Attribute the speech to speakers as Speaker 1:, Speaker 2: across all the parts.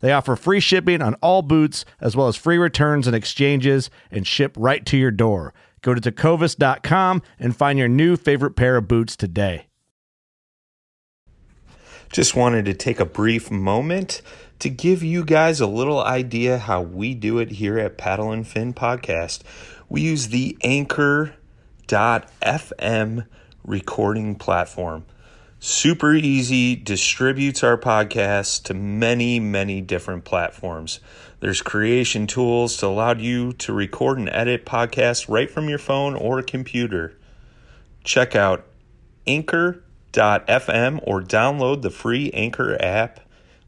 Speaker 1: They offer free shipping on all boots, as well as free returns and exchanges, and ship right to your door. Go to tecovas.com and find your new favorite pair of boots today.
Speaker 2: Just wanted to take a brief moment to give you guys a little idea how we do it here at Paddle and Fin Podcast. We use the Anchor.fm recording platform. Super easy, distributes our podcast to many, many different platforms. There's creation tools to allow you to record and edit podcasts right from your phone or computer. Check out anchor.fm or download the free Anchor app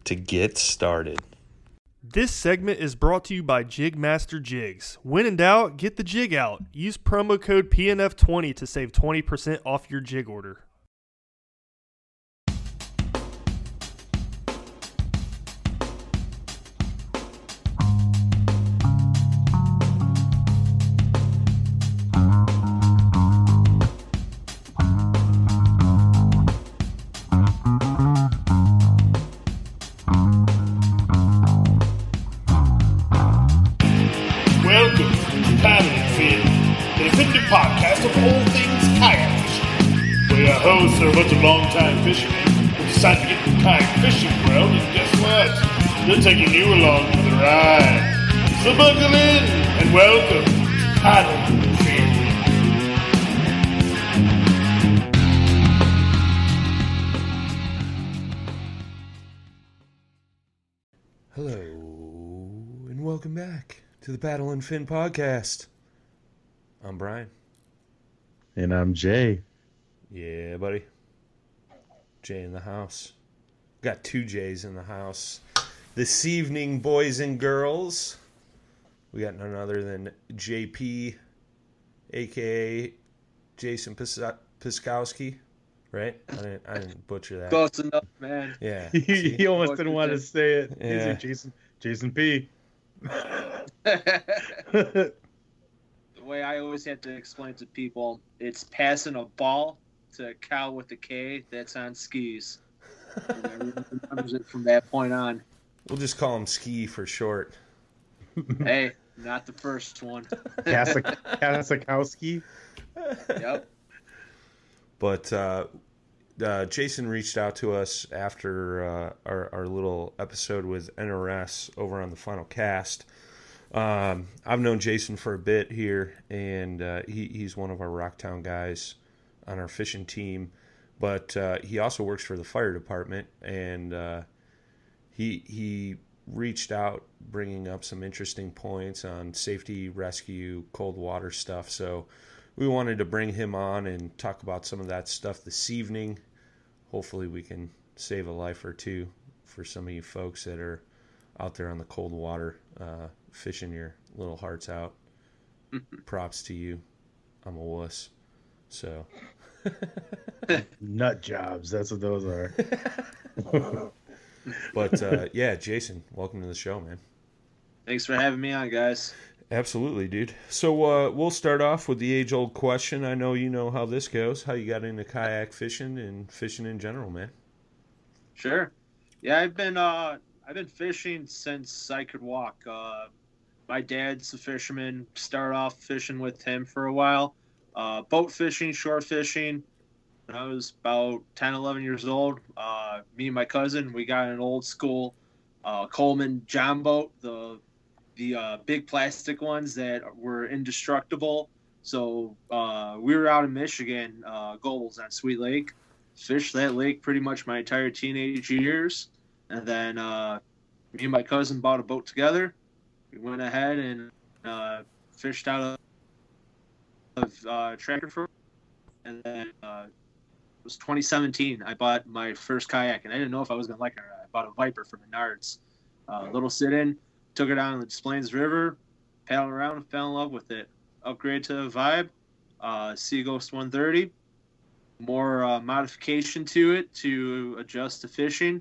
Speaker 2: to get started.
Speaker 3: This segment is brought to you by Jigmaster Jigs. When in doubt, get the jig out. Use promo code PNF20 to save 20% off your jig order.
Speaker 4: To the Paddle and Fin
Speaker 2: Podcast. I'm Brian.
Speaker 5: And I'm Jay.
Speaker 2: Yeah, buddy. Jay in the house. Got two Jays in the house. This evening, boys and girls, we got none other than JP, aka Jason Pis- Piskowski, right? I didn't, I didn't butcher that.
Speaker 6: Close enough, man.
Speaker 2: Yeah.
Speaker 5: he, he almost didn't want to say it. He's
Speaker 2: Yeah.
Speaker 5: like Jason Jason P.
Speaker 6: the way I always have to explain to people, it's passing a ball to a cow with a K that's on skis. And everyone remembers it from that point on.
Speaker 2: We'll just call him Ski for short.
Speaker 6: Hey, not the first one.
Speaker 5: Kasik- Kasikowski.
Speaker 6: Yep.
Speaker 2: But uh, uh, Jason reached out to us after uh, our, our little episode with NRS over on the final cast. Um, I've known Jason for a bit here, and uh, he, he's one of our Rocktown guys on our fishing team. But uh, he also works for the fire department, and uh, he he reached out, bringing up some interesting points on safety, rescue, cold water stuff. So we wanted to bring him on and talk about some of that stuff this evening. Hopefully, we can save a life or two for some of you folks that are out there on the cold water, uh, fishing your little hearts out. Props to you. I'm a wuss. So,
Speaker 5: Nut jobs. That's what those are.
Speaker 2: but uh, yeah, Jason, welcome to the show, man.
Speaker 6: Thanks for having me on, guys.
Speaker 2: Absolutely, dude. So uh, we'll start off with the age-old question. I know you know how this goes. How you got into kayak fishing and fishing in general, man?
Speaker 6: Sure. Yeah, I've been uh, I've been fishing since I could walk. Uh, my dad's a fisherman. Started off fishing with him for a while. Uh, boat fishing, shore fishing. When I was about 10, 11 years old, uh, me and my cousin, we got an old school uh, Coleman John boat, the the uh, big plastic ones that were indestructible. So uh, we were out in Michigan, uh, Goals on Sweet Lake. Fished that lake pretty much my entire teenage years, and then uh, me and my cousin bought a boat together. We went ahead and uh, fished out of, uh, Tracker for, and then uh, it was 2017. I bought my first kayak, and I didn't know if I was gonna like it. I bought a Viper from Menards, uh, little sit-in. Took it down the Des River, paddled around, fell in love with it. Upgrade to the Vibe, uh, Sea Ghost 130. More uh, modification to it to adjust to fishing.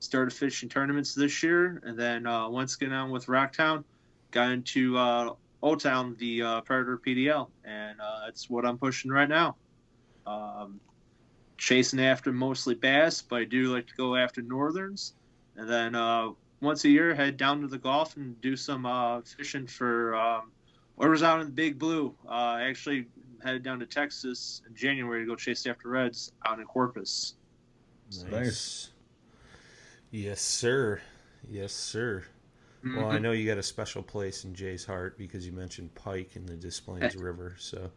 Speaker 6: Started fishing tournaments this year, and then uh, once getting on with Rocktown, got into uh, Old Town, the uh, Predator PDL, and uh, that's what I'm pushing right now. Um, chasing after mostly bass, but I do like to go after northerns, and then uh, once a year head down to the Gulf and do some uh, fishing for um, orders out in the Big Blue. Uh, I actually headed down to Texas in January to go chase after reds out in Corpus.
Speaker 5: Nice.
Speaker 2: Yes, sir. Yes, sir. Well,
Speaker 6: Mm-hmm.
Speaker 2: I know you got a special place in Jay's heart because you mentioned Pike in the Des Plaines River. So,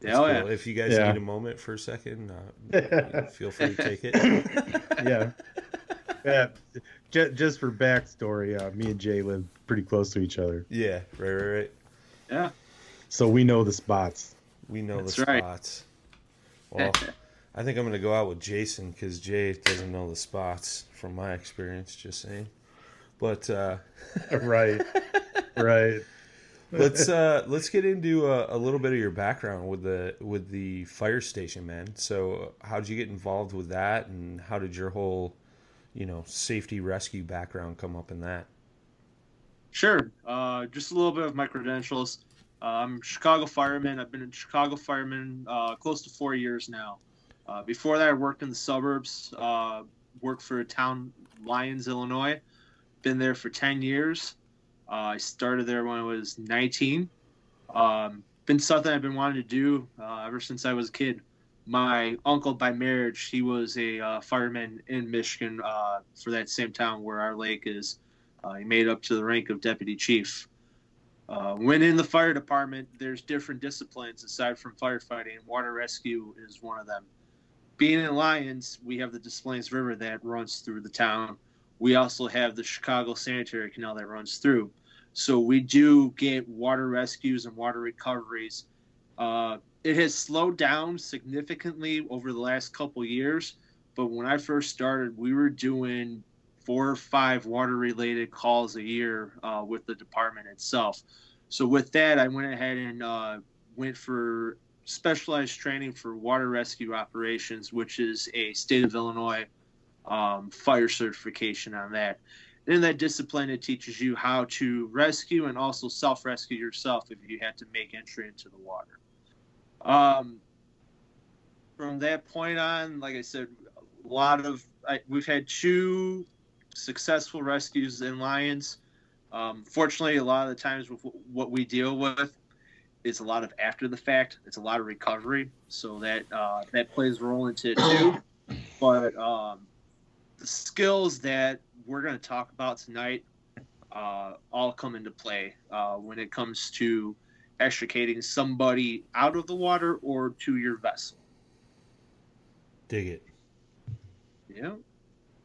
Speaker 2: that's
Speaker 6: Oh, yeah.
Speaker 2: if you guys
Speaker 5: Yeah.
Speaker 2: need a moment for a second, uh, feel free to take it.
Speaker 5: yeah. Yeah. Just, just for backstory, uh, me and Jay live pretty close to each other,
Speaker 2: Yeah, right, right, right.
Speaker 6: Yeah.
Speaker 5: so we know the spots.
Speaker 2: We know
Speaker 6: That's
Speaker 2: the
Speaker 6: right.
Speaker 2: spots. Well, I think I'm going to go out with Jason because Jay doesn't know the spots from my experience. Just saying. But uh,
Speaker 5: right. Right.
Speaker 2: let's uh, let's get into a, a little bit of your background with the with the fire station, man. So, how did you get involved with that, and how did your whole, you know, safety rescue background come up in that?
Speaker 6: Sure. Uh, just a little bit of my credentials. Uh, I'm Chicago fireman. I've been a Chicago fireman uh, close to four years now. Uh, before that, I worked in the suburbs. Uh, worked for a town, Lyons, Illinois. Been there for ten years. Uh, I started there when I was 19. Um, been something I've been wanting to do ever since I was a kid. My uncle by marriage, he was a uh, fireman in Michigan uh, for that same town where our lake is. Uh, he made up to the rank of deputy chief. Uh, when in the fire department, there's different disciplines aside from firefighting. Water rescue is one of them. Being in Lyons, we have the Des Plaines River that runs through the town. We also have the Chicago Sanitary Canal that runs through. So we do get water rescues and water recoveries. Uh, it has slowed down significantly over the last couple years, but when I first started, we were doing four or five water related calls a year uh, with the department itself. So with that, I went ahead and uh, went for specialized training for water rescue operations, which is a state of Illinois um, fire certification on that. In that discipline, it teaches you how to rescue and also self rescue yourself if you had to make entry into the water. Um, from that point on, like I said, a lot of I, we've had two successful rescues in Lyons. Um, fortunately, a lot of the times with what we deal with is a lot of after the fact. It's a lot of recovery, so that uh, that plays a role into it too. But um, the skills that we're going to talk about tonight uh, all come into play uh, when it comes to extricating somebody out of the water or to your vessel.
Speaker 2: Dig it.
Speaker 6: Yeah.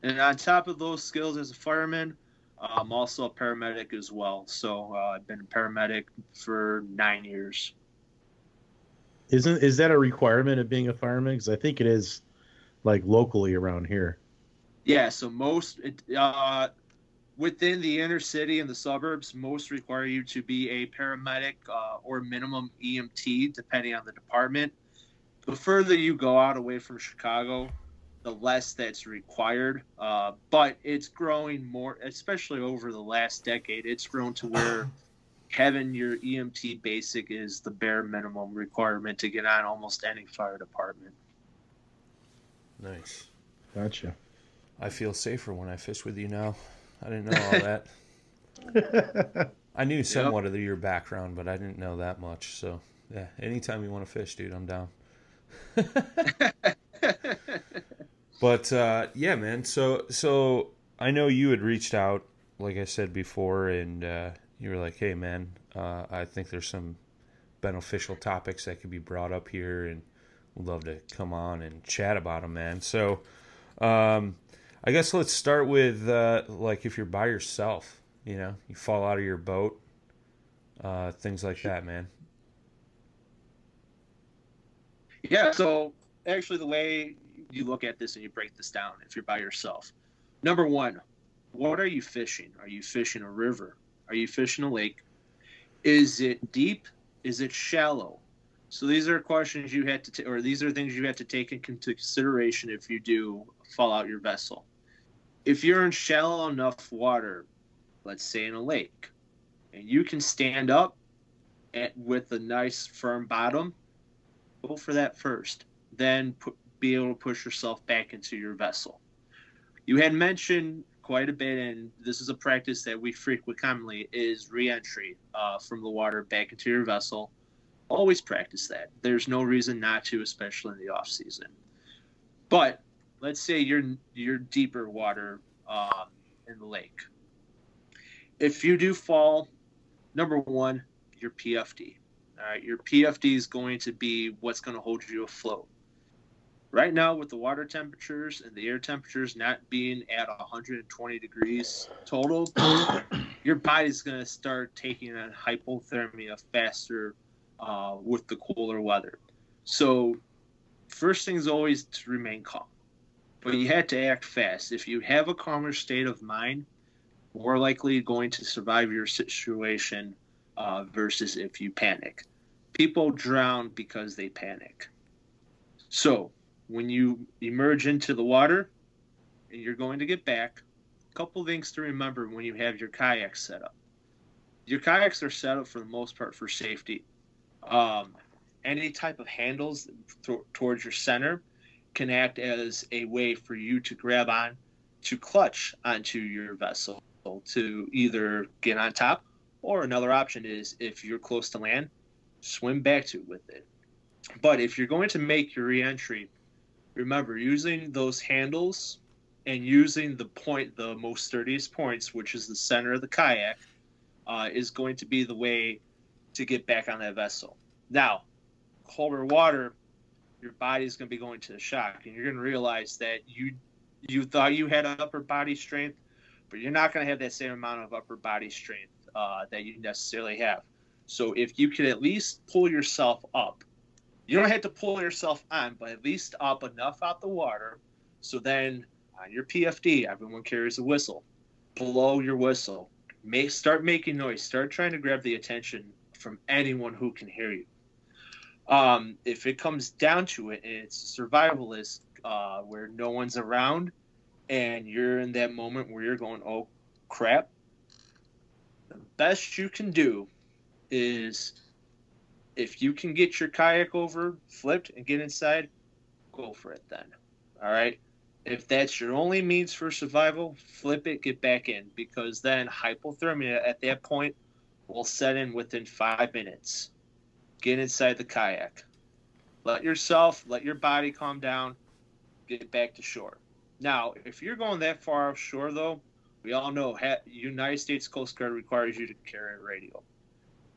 Speaker 6: And on top of those skills as a fireman, I'm also a paramedic as well. So uh, I've been a paramedic for nine years.
Speaker 5: Isn't is that a requirement of being a fireman? Because I think it is, like locally around here.
Speaker 6: Yeah. So most uh, within the inner city and the suburbs, most require you to be a paramedic uh, or minimum EMT, depending on the department. The further you go out away from Chicago, the less that's required. Uh, but it's growing more, especially over the last decade. It's grown to where having your EMT basic is the bare minimum requirement to get on almost any fire department.
Speaker 2: Nice.
Speaker 5: Gotcha.
Speaker 2: I feel safer when I fish with you now. I didn't know all that. I knew somewhat of your background, but I didn't know that much. So yeah, anytime you want to fish, dude, I'm down. but uh, yeah, man. So so I know you had reached out, like I said before, and uh, you were like, "Hey, man, uh, I think there's some beneficial topics that could be brought up here, and would love to come on and chat about them, man." So, um, I guess let's start with uh, like if you're by yourself, you know, you fall out of your boat, uh, things like that, man.
Speaker 6: Yeah. So actually, the way you look at this and you break this down, if you're by yourself, number one, what are you fishing? Are you fishing a river? Are you fishing a lake? Is it deep? Is it shallow? So these are questions you had to, t- or these are things you have to take into consideration if you do fall out your vessel. If you're in shallow enough water, let's say in a lake, and you can stand up at, with a nice firm bottom, go for that first. Then be able to push yourself back into your vessel. You had mentioned quite a bit, and this is a practice that we frequent commonly, is reentry uh, from the water back into your vessel. Always practice that. There's no reason not to, especially in the off season. But let's say you're you're deeper water um, in the lake. If you do fall, number one, your PFD. All right, your PFD is going to be what's going to hold you afloat right now with the water temperatures and the air temperatures not being at 120 degrees total your body's going to start taking on hypothermia faster uh, with the cooler weather so first thing is always to remain calm but you had to act fast if you have a calmer state of mind more likely going to survive your situation uh, versus if you panic people drown because they panic so when you emerge into the water and you're going to get back, a couple things to remember when you have your kayak set up. Your kayaks are set up for the most part for safety. Um, any type of handles th- towards your center can act as a way for you to grab on to clutch onto your vessel to either get on top or another option is if you're close to land swim back to with it. But if you're going to make your reentry remember using those handles and using the point the most sturdiest points which is the center of the kayak uh, is going to be the way to get back on that vessel. Now colder water your body is going to be going to the shock and you're going to realize that you you thought you had upper body strength but you're not going to have that same amount of upper body strength uh, that you necessarily have so if you can at least pull yourself up you don't have to pull yourself on, but at least up enough out the water so then on your PFD, everyone carries a whistle. Blow your whistle. Make start making noise. Start trying to grab the attention from anyone who can hear you. Um, if it comes down to it, it's survivalist uh, where no one's around, and you're in that moment where you're going, "Oh crap!" The best you can do is if you can get your kayak over, flipped, and get inside, go for it then. All right. If that's your only means for survival, flip it, get back in, because then hypothermia at that point will set in within five minutes. Get inside the kayak. Let yourself, let your body calm down, get back to shore. Now, if you're going that far offshore, though, we all know United States Coast Guard requires you to carry a radio.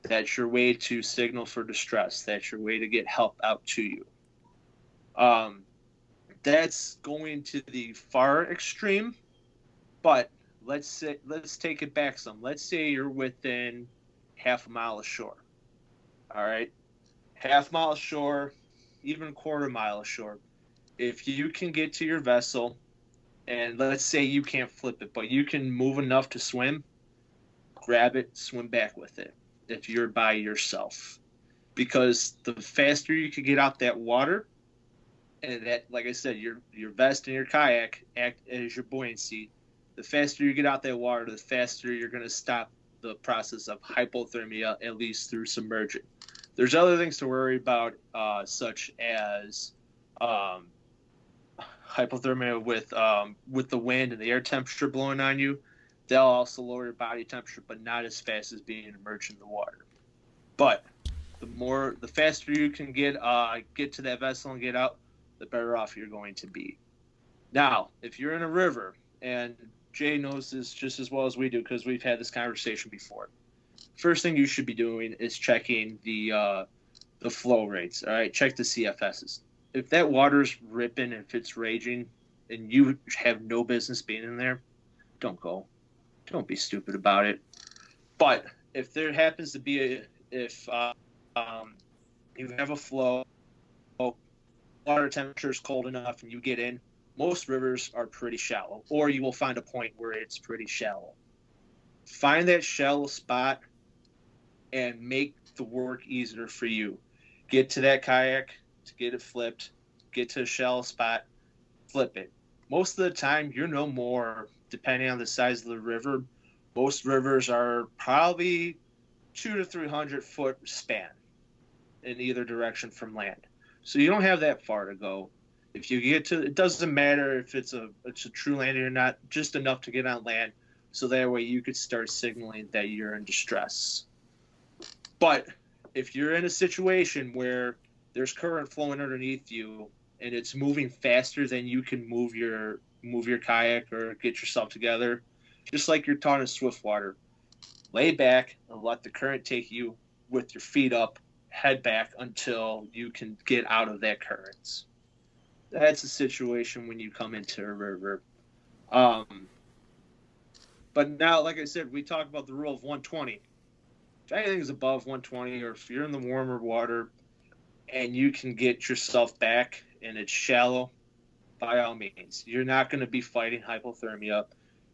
Speaker 6: That's your way to signal for distress. That's your way to get help out to you. Um, that's going to the far extreme, but let's say let's take it back some. Let's say you're within half a mile ashore. All right, half mile ashore, even quarter mile ashore. If you can get to your vessel, and let's say you can't flip it, but you can move enough to swim, grab it, swim back with it if you're by yourself because the faster you can get out that water and that, like I said, your your vest and your kayak act as your buoyancy. The faster you get out that water, the faster you're going to stop the process of hypothermia, at least through submerging. There's other things to worry about, uh, such as um, hypothermia with um, with the wind and the air temperature blowing on you. They'll also lower your body temperature, but not as fast as being immersed in the water. But the more, the faster you can get uh, get to that vessel and get out, the better off you're going to be. Now, if you're in a river, and Jay knows this just as well as we do because we've had this conversation before. First thing you should be doing is checking the uh, the flow rates. All right, check the CFSs. If that water's ripping and if it's raging, and you have no business being in there, don't go. Don't be stupid about it. But if there happens to be a if uh, um, you have a flow, water temperature is cold enough, and you get in, most rivers are pretty shallow, or you will find a point where it's pretty shallow. Find that shallow spot and make the work easier for you. Get to that kayak to get it flipped, get to a shallow spot, flip it. Most of the time, you're no more, depending on the size of the river. Most rivers are probably two to 300 foot span in either direction from land. So you don't have that far to go. If you get to, it doesn't matter if it's a it's a true landing or not, just enough to get on land, so that way you could start signaling that you're in distress. But if you're in a situation where there's current flowing underneath you and it's moving faster than you can move your move your kayak or get yourself together, just like you're taught in swift water, lay back and let the current take you with your feet up, head back until you can get out of that currents. That's a situation when you come into a river. Um, but now, like I said, we talk about the rule of 120. If anything is above 120, or if you're in the warmer water and you can get yourself back and it's shallow, by all means, you're not going to be fighting hypothermia.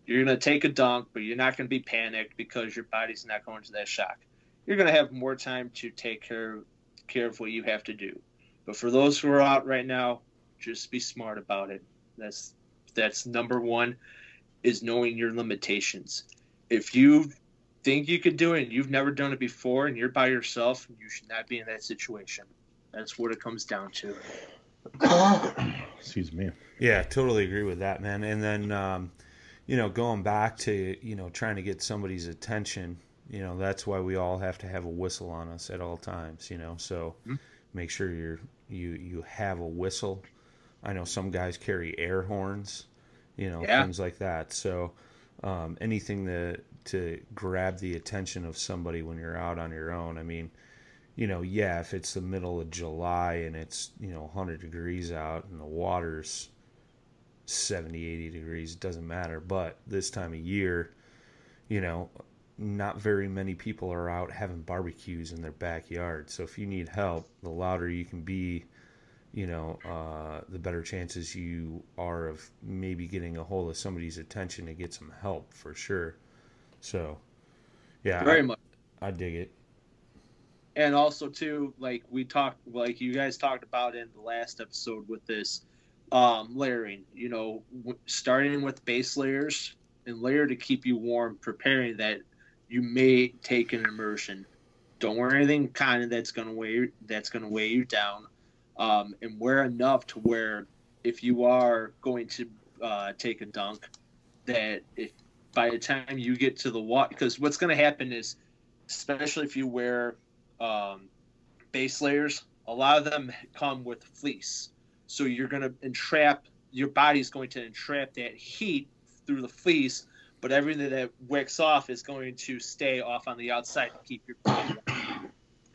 Speaker 6: You're going to take a dunk, but you're not going to be panicked because your body's not going to that shock. You're going to have more time to take care care of what you have to do. But for those who are out right now, just be smart about it. That's that's number one is knowing your limitations. If you think you could do it and you've never done it before and you're by yourself, you should not be in that situation. That's what it comes down to.
Speaker 1: Excuse me.
Speaker 2: Yeah, totally agree with that, man. And then, um, you know, going back to you know trying to get somebody's attention, you know, that's why we all have to have a whistle on us at all times. You know, so
Speaker 6: Mhm.
Speaker 2: make sure you're you you have a whistle. I know some guys carry air horns, you know,
Speaker 6: Yeah.
Speaker 2: things like that. So um, anything to to grab the attention of somebody when you're out on your own. I mean, you know, yeah, if it's the middle of July and it's, you know, 100 degrees out and the water's 70, 80 degrees, it doesn't matter. But this time of year, you know, not very many people are out having barbecues in their backyard. So if you need help, the louder you can be, you know, uh, the better chances you are of maybe getting a hold of somebody's attention to get some help for sure. So, yeah,
Speaker 6: Very
Speaker 2: I,
Speaker 6: much.
Speaker 2: I dig it.
Speaker 6: and also too like we talked like you guys talked about in the last episode with this um layering you know w- starting with base layers and layer to keep you warm preparing that you may take an immersion don't wear anything kind of that's going to weigh that's going to weigh you down um, and wear enough to where if you are going to uh, take a dunk that if by the time you get to the water because what's going to happen is especially if you wear um, base layers, a lot of them come with fleece. So you're going to entrap, your body's going to entrap that heat through the fleece, but everything that wicks off is going to stay off on the outside to keep your.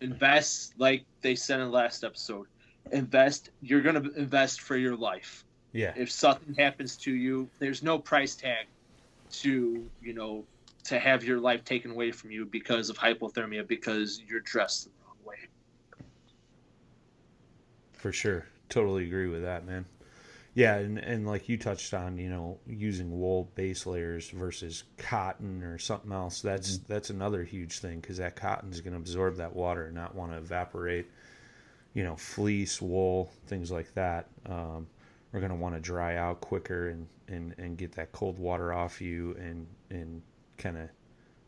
Speaker 6: Invest, like they said in the last episode, invest, you're going to invest for your life.
Speaker 2: Yeah.
Speaker 6: If something happens to you, there's no price tag to, you know, to have your life taken away from you because of hypothermia because you're dressed the wrong way.
Speaker 2: For sure. Totally agree with that, man. Yeah, and, and like you touched on, you know, using wool base layers versus cotton or something else. That's that's another huge thing because that cotton is going to absorb that water and not want to evaporate. you know, fleece, wool, things like that, um, are going to want to dry out quicker and, and, and get that cold water off you and, and kind of,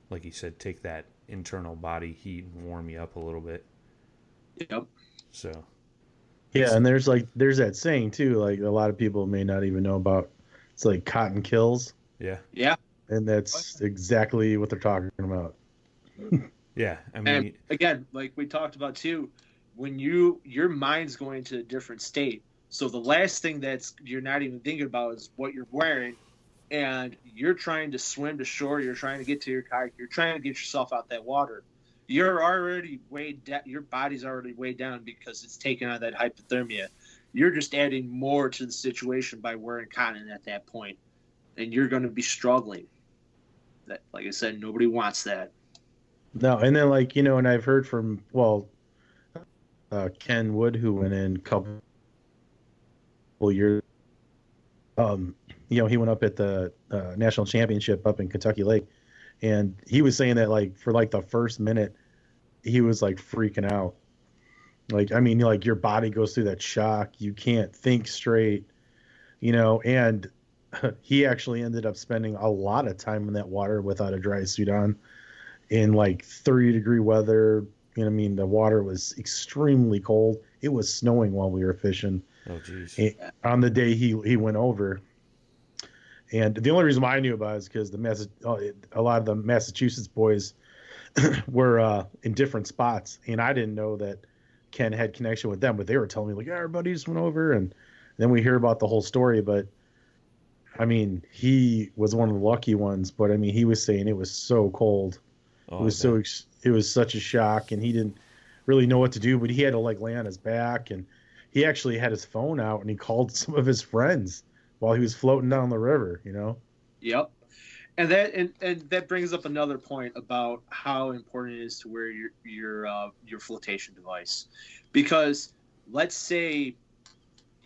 Speaker 2: like you said, take that internal body heat and warm you up a little bit.
Speaker 6: Yep.
Speaker 2: So,
Speaker 5: Yeah, and there's like there's that saying too. Like a lot of people may not even know about. It's like cotton kills,
Speaker 2: yeah.
Speaker 6: Yeah.
Speaker 5: and that's exactly what they're talking about.
Speaker 2: Yeah. I mean,
Speaker 6: And again, like we talked about too, when you your mind's going to a different state. So the last thing that's you're not even thinking about is what you're wearing, and you're trying to swim to shore. You're trying to get to your kayak. You're trying to get yourself out that water. You're already weighed down. Your body's already weighed down because it's taken on that hypothermia. You're just adding more to the situation by wearing cotton at that point, and you're going to be struggling. That, like I said, nobody wants that.
Speaker 5: No, and then like you know, and I've heard from well, uh, Ken Wood who went in a couple years. Um, you know, he went up at the uh, national championship up in Kentucky Lake, and he was saying that like for like the first minute, he was like freaking out. Like I mean, like your body goes through that shock. You can't think straight, you know. And he actually ended up spending a lot of time in that water without a dry suit on in like 30 degree weather. You know, I mean, the water was extremely cold. It was snowing while we were fishing
Speaker 2: oh, geez.
Speaker 5: eh, on the day he he went over. And the only reason why I knew about it is because the Massa- uh, a lot of the Massachusetts boys were uh, in different spots, and I didn't know that Ken had connection with them, but they were telling me like, yeah, our buddies went over, and then we hear about the whole story. But I mean, he was one of the lucky ones, but I mean, he was saying it was so cold
Speaker 2: Oh,
Speaker 5: it was so ex- it was such a shock and he didn't really know what to do but he had to like lay on his back and he actually had his phone out and he called some of his friends while he was floating down the river you know
Speaker 6: Yep. And that and, and that brings up another point about how important it is to wear your your uh, your flotation device, because let's say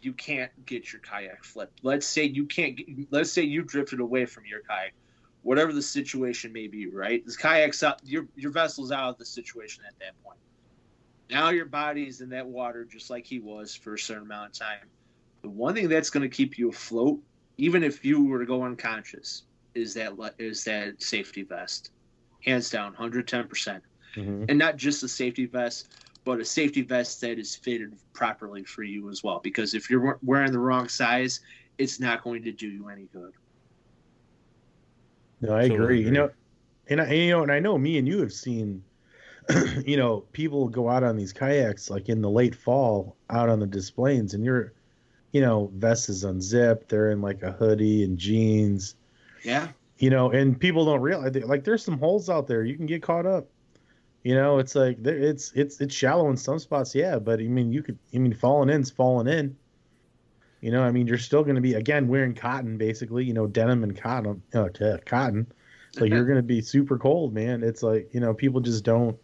Speaker 6: you can't get your kayak flipped. Let's say you can't. Get, let's say you drifted away from your kayak, whatever the situation may be. Right, this kayak's out. Your your vessel's out of the situation at that point. Now your body's in that water just like he was for a certain amount of time. The one thing that's going to keep you afloat even if you were to go unconscious, is that is that safety vest, hands down, hundred ten percent,
Speaker 5: Mhm.
Speaker 6: and not just a safety vest, but a safety vest that is fitted properly for you as well. Because if you're wearing the wrong size, it's not going to do you any good.
Speaker 5: no i
Speaker 2: Totally
Speaker 5: agree you know and I, and, you know and i know me and you have seen you know people go out on these kayaks like in the late fall out on the Des Plaines and you're you know vest is unzipped they're in like a hoodie and jeans
Speaker 6: Yeah,
Speaker 5: you know, and people don't realize like there's some holes out there you can get caught up. You know, it's like it's it's it's shallow in some spots, yeah, but I mean you could I mean falling in's falling in. You know, I mean you're still going to be again wearing cotton basically, you know, denim and cotton, uh, cotton. So you're going to be super cold, man. It's like you know people just don't,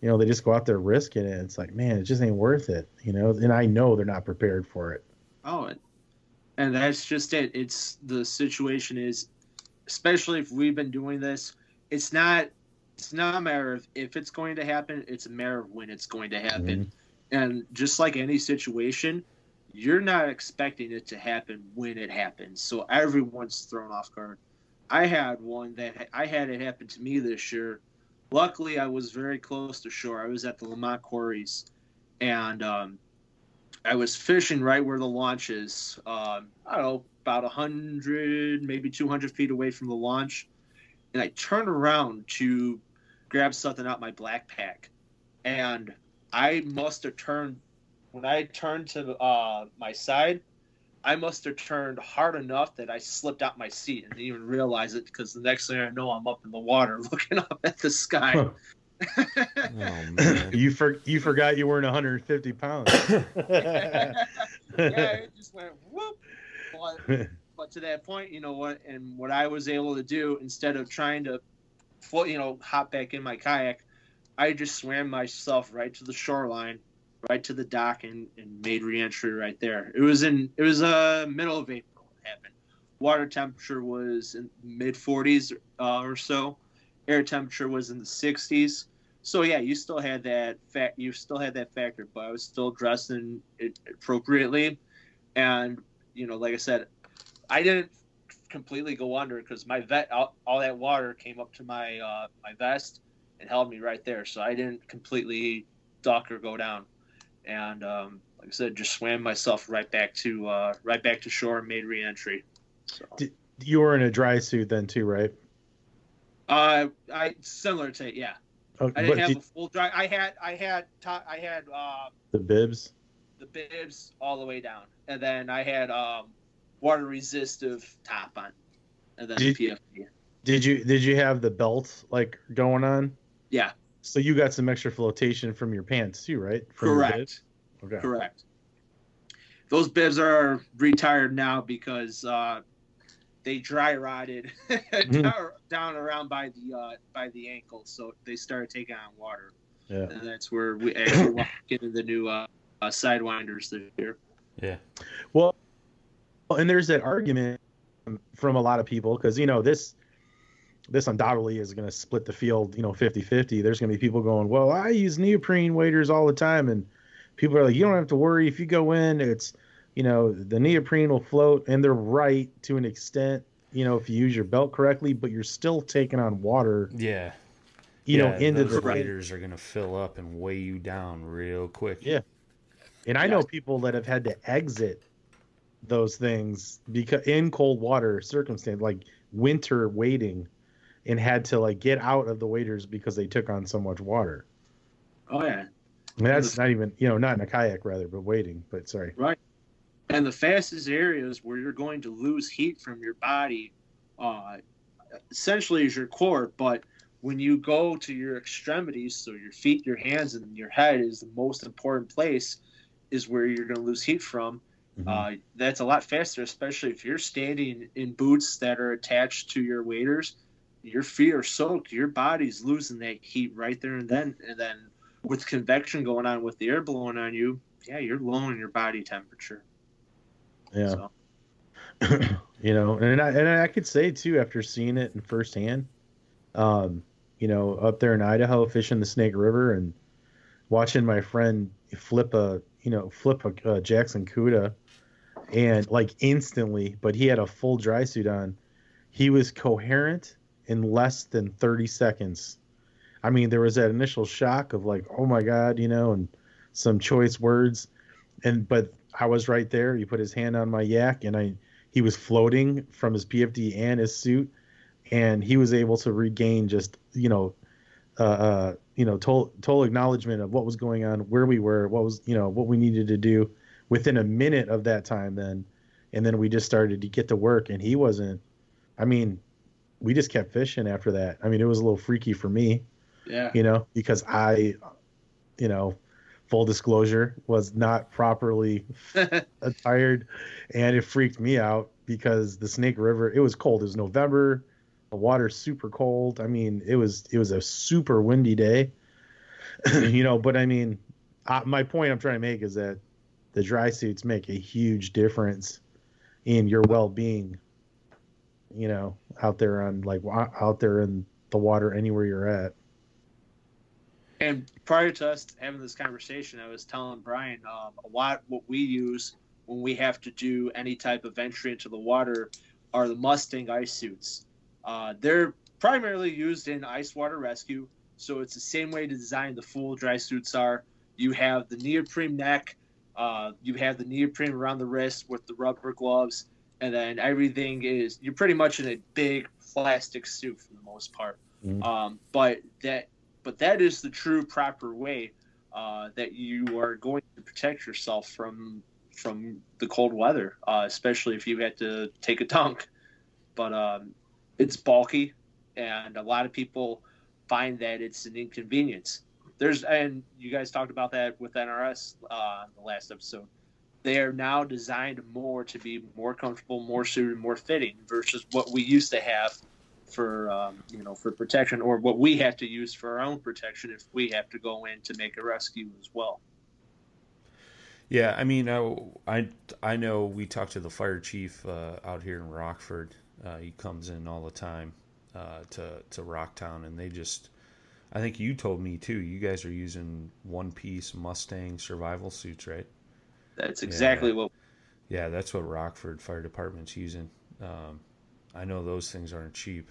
Speaker 5: you know, they just go out there risking it. It's like man, it just ain't worth it. You know, and I know they're not prepared for it.
Speaker 6: Oh, and, and that's just it. It's the situation is, especially if we've been doing this, it's not. It's not a matter of if it's going to happen. It's a matter of when it's going to happen. Mm-hmm. And just like any situation, you're not expecting it to happen when it happens. So everyone's thrown off guard. I had one that I had it happen to me this year. Luckily, I was very close to shore. I was at the Lemont Quarries, and um, I was fishing right where the launch is. Um, I don't know, about 100, maybe 200 feet away from the launch. And I turned around to grab something out my black pack. And I must have turned, when I turned to uh, my side, I must have turned hard enough that I slipped out my seat and didn't even realize it because the next thing I know, I'm up in the water looking up at the sky.
Speaker 5: Huh.
Speaker 2: Oh man.
Speaker 5: you for you forgot you weren't 150 pounds.
Speaker 6: yeah, it just went whoop. But, but to that point, you know what? And what I was able to do instead of trying to, float, you know, hop back in my kayak, I just swam myself right to the shoreline, right to the dock, and, and made reentry right there. It was in it was uh middle of April. It happened. Water temperature was in mid 40s uh, or so. Air temperature was in the 60s. So yeah, you still had that fact. You still had that factor, but I was still dressing it appropriately, and you know, like I said, I didn't completely go under because my vet all, all, that water came up to my uh, my vest and held me right there, so I didn't completely duck or go down, and um, like I said, just swam myself right back to uh, right back to shore and made reentry. So.
Speaker 5: You were in a dry suit then too, right?
Speaker 6: Uh, I similar to yeah. Okay, I didn't have a full dry. I had I had I had uh,
Speaker 5: the bibs.
Speaker 6: The bibs all the way down, and then I had um, water resistive top on, and then
Speaker 5: did,
Speaker 6: the PFD.
Speaker 5: Did you did you have the belt like going on?
Speaker 6: Yeah.
Speaker 5: So you got some extra flotation from your pants too, right? From
Speaker 6: Correct. Okay. Correct. Those bibs are retired now because uh, they dry rotted mm-hmm. down, down, around by the uh, by the ankle, so they started taking on water.
Speaker 5: Yeah.
Speaker 6: And that's where we actually walk into the new uh, uh, sidewinders this year.
Speaker 2: Yeah.
Speaker 5: Well, and there's that argument from a lot of people because you know this this undoubtedly is going to split the field, you know, 50-50. There's going to be people going, "Well, I use neoprene waders all the time," and people are like, "You don't have to worry if you go in. It's you know, the neoprene will float, and they're right to an extent, you know, if you use your belt correctly, but you're still taking on water.
Speaker 2: Yeah.
Speaker 5: You
Speaker 2: yeah,
Speaker 5: know, into
Speaker 2: the
Speaker 5: waders
Speaker 2: are going to fill up and weigh you down real quick.
Speaker 5: Yeah. And I know people that have had to exit those things because in cold water circumstance, like winter waiting, and had to like get out of the waders because they took on so much water.
Speaker 6: Oh yeah.
Speaker 5: And that's not even you know not in a kayak rather, but waiting. But sorry.
Speaker 6: Right. And the fastest areas where you're going to lose heat from your body, uh, essentially, is your core. But when you go to your extremities, so your feet, your hands, and your head is the most important place, is where you're going to lose heat from. Mm-hmm. Uh, that's a lot faster, especially if you're standing in boots that are attached to your waders. Your feet are soaked. Your body's losing that heat right there and then. And then with convection going on, with the air blowing on you, yeah, you're lowering your body temperature.
Speaker 5: Yeah. So. you know, and I and I could say too after seeing it in firsthand, um, you know, up there in Idaho fishing the Snake River and watching my friend flip a you know flip a, a Jackson Cuda and like instantly, but he had a full dry suit on. He was coherent in less than 30 seconds. I mean, there was that initial shock of like, oh my god, you know, and some choice words, and but I was right there. He put his hand on my yak, and I he was floating from his PFD and his suit, and he was able to regain just you know, uh, uh you know, total total acknowledgement of what was going on, where we were, what was you know what we needed to do within a minute of that time. Then, and then we just started to get to work, and he wasn't. I mean, we just kept fishing after that. I mean, it was a little freaky for me.
Speaker 6: Yeah.
Speaker 5: You know, because I, you know, full disclosure, was not properly attired, and it freaked me out because the Snake River. It was cold. It was November. The water's super cold. I mean, it was it was a super windy day. you know, but I mean, I, my point I'm trying to make is that the dry suits make a huge difference in your well-being. You know, out there on like out there in the water anywhere you're at.
Speaker 6: And prior to us having this conversation, I was telling Brian um, a lot what we use when we have to do any type of entry into the water are the Mustang ice suits. Uh, they're primarily used in ice water rescue, so it's the same way to design the full dry suits are. You have the neoprene neck, uh, you have the neoprene around the wrist with the rubber gloves, and then everything is you're pretty much in a big plastic suit for the most part. Mm-hmm. Um, but that but that is the true proper way uh, that you are going to protect yourself from from the cold weather, uh, especially if you had to take a dunk. But um, it's bulky, and a lot of people find that it's an inconvenience. There's and you guys talked about that with NRS uh, the last episode. They are now designed more to be more comfortable, more suited, more fitting versus what we used to have for um, you know for protection or what we have to use for our own protection if we have to go in to make a rescue as well
Speaker 2: yeah i mean i i, know we talked to the fire chief uh, out here in rockford uh, he comes in all the time uh, to to rocktown and they just I think you told me too. You guys are using one piece Mustang survival suits, right?
Speaker 6: That's exactly
Speaker 2: Yeah.
Speaker 6: what.
Speaker 2: Yeah, that's what Rockford Fire Department's using. Um, I know those things aren't cheap,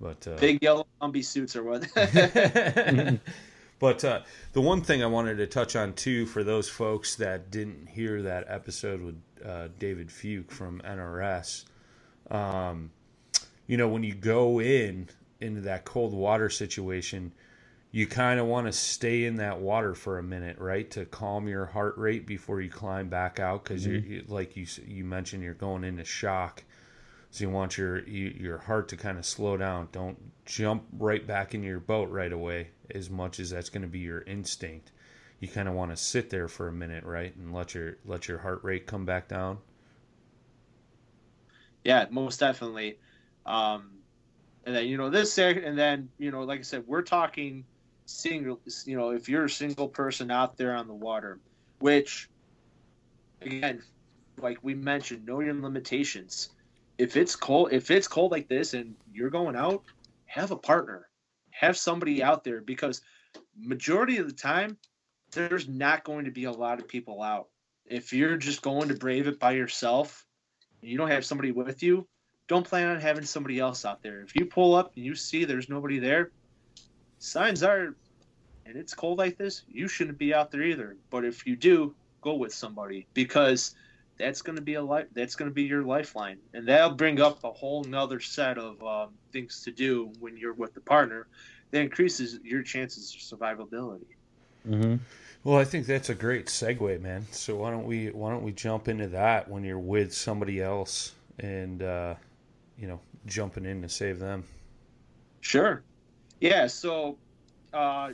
Speaker 2: but uh,
Speaker 6: Big yellow Gumby suits are what.
Speaker 2: but uh, the one thing I wanted to touch on too, for those folks that didn't hear that episode with uh, David Fuke from NRS, um, you know, when you go in into that cold water situation, you kind of want to stay in that water for a minute, right, to calm your heart rate before you climb back out, because you you like you you mentioned, you're going into shock. So you want your you, your heart to kind of slow down. Don't jump right back into your boat right away. As much as that's going to be your instinct, you kind of want to sit there for a minute, right, and let your let your heart rate come back down.
Speaker 6: yeah, most definitely. Um, and then you know this, and then you know, like I said, we're talking single. You know, if you're a single person out there on the water, which again, like we mentioned, know your limitations. If it's cold, if it's cold like this, and you're going out, have a partner, have somebody out there because majority of the time, there's not going to be a lot of people out. If you're just going to brave it by yourself, and you don't have somebody with you, don't plan on having somebody else out there. If you pull up and you see there's nobody there, signs are, and it's cold like this, you shouldn't be out there either. But if you do, go with somebody because that's going to be a life. That's going to be your lifeline, and that'll bring up a whole nother set of um, things to do when you're with the partner. That increases your chances of survivability.
Speaker 5: Mm-hmm.
Speaker 2: Well, I think that's a great segue, man. So why don't we why don't we jump into that when you're with somebody else and uh, you know jumping in to save them.
Speaker 6: Sure. Yeah. So, uh,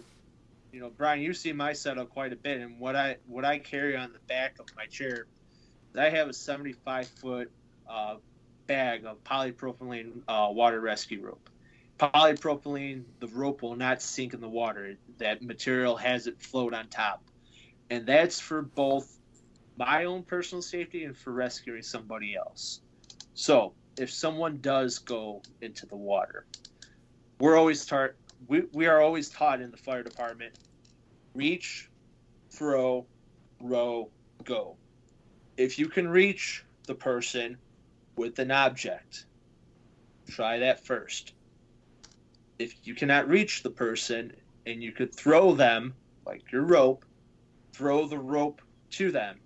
Speaker 6: you know, Brian, you see my setup quite a bit, and what I what I carry on the back of my chair, I have a 75 foot uh, bag of polypropylene uh, water rescue rope. Polypropylene, the rope will not sink in the water. That material has it float on top, and that's for both my own personal safety and for rescuing somebody else. So, if someone does go into the water, we're always taught we, we are always taught in the fire department reach throw row go. If you can reach the person with an object try that first. If you cannot reach the person and you could throw them like your rope throw the rope to them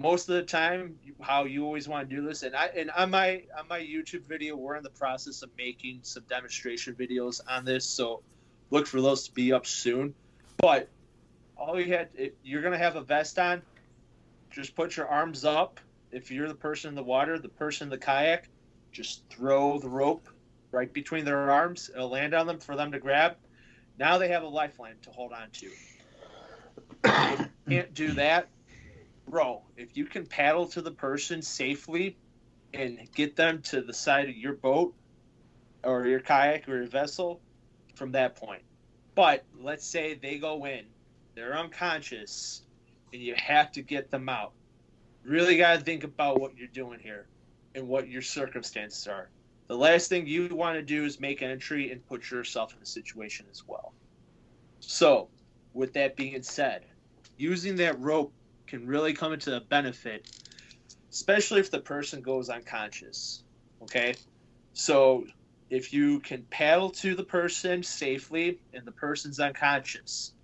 Speaker 6: most of the time how you always want to do this and i and on my on my youtube video we're in the process of making some demonstration videos on this so look for those to be up soon. But all you had if you're going to have a vest on just put your arms up. If you're the person in the water the person in the kayak just throw the rope right between their arms. It'll land on them for them to grab. Now they have a lifeline to hold on to. If you can't do that row. If you can paddle to the person safely and get them to the side of your boat or your kayak or your vessel from that point. But let's say they go in, they're unconscious, and you have to get them out. Really got to think about what you're doing here and what your circumstances are. The last thing you want to do is make entry and put yourself in a situation as well. So, with that being said, using that rope can really come into a benefit, especially if the person goes unconscious. Okay, so if you can paddle to the person safely and the person's unconscious,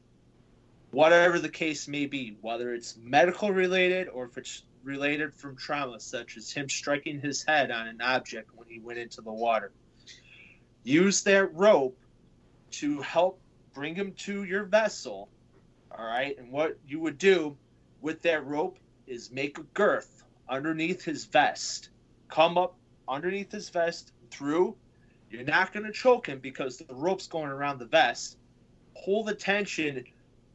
Speaker 6: whatever the case may be, whether it's medical related or if it's related from trauma, such as him striking his head on an object when he went into the water, use that rope to help bring him to your vessel. All right, and what you would do with that rope is make a girth underneath his vest. Come up underneath his vest through. You're not going to choke him because the rope's going around the vest. Pull the tension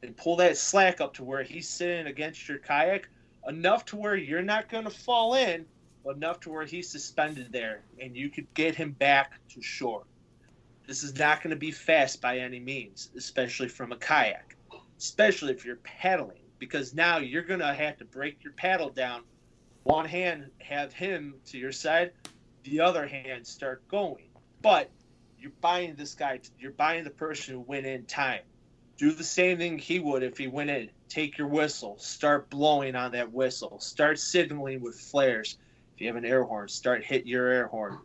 Speaker 6: and pull that slack up to where he's sitting against your kayak enough to where you're not going to fall in, but enough to where he's suspended there and you could get him back to shore. This is not going to be fast by any means, especially from a kayak, especially if you're paddling because now you're gonna have to break your paddle down. One hand have him to your side, the other hand start going. But you're buying this guy. You're buying the person who went in time. Do the same thing he would if he went in. Take your whistle. Start blowing on that whistle. Start signaling with flares. If you have an air horn, start hitting your air horn.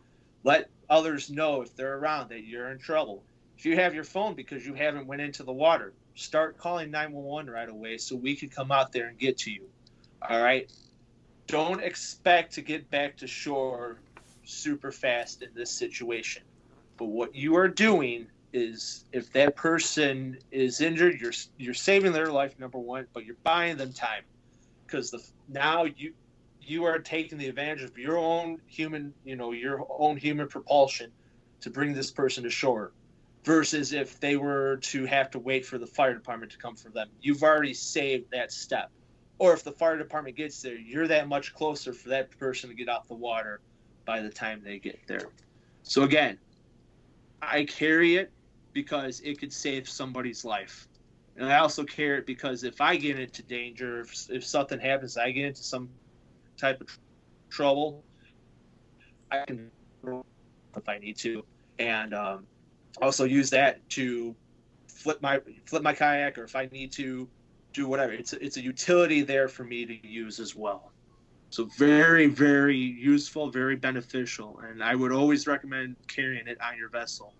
Speaker 6: Let others know if they're around that you're in trouble. If you have your phone because you haven't went into the water, start calling 911 right away so we can come out there and get to you. All right? Don't expect to get back to shore super fast in this situation. But what you are doing is if that person is injured, you're you're saving their life number one, but you're buying them time because the now you you are taking the advantage of your own human, you know, your own human propulsion to bring this person to shore versus if they were to have to wait for the fire department to come for them. You've already saved that step. Or if the fire department gets there, you're that much closer for that person to get off the water by the time they get there. So again, I carry it because it could save somebody's life. And I also carry it because if I get into danger, if, if something happens, I get into some type of tr- trouble, I can if I need to, and um, also use that to flip my flip my kayak, or if I need to do whatever. It's it's a utility there for me to use as well. So very very useful, very beneficial, and I would always recommend carrying it on your vessel.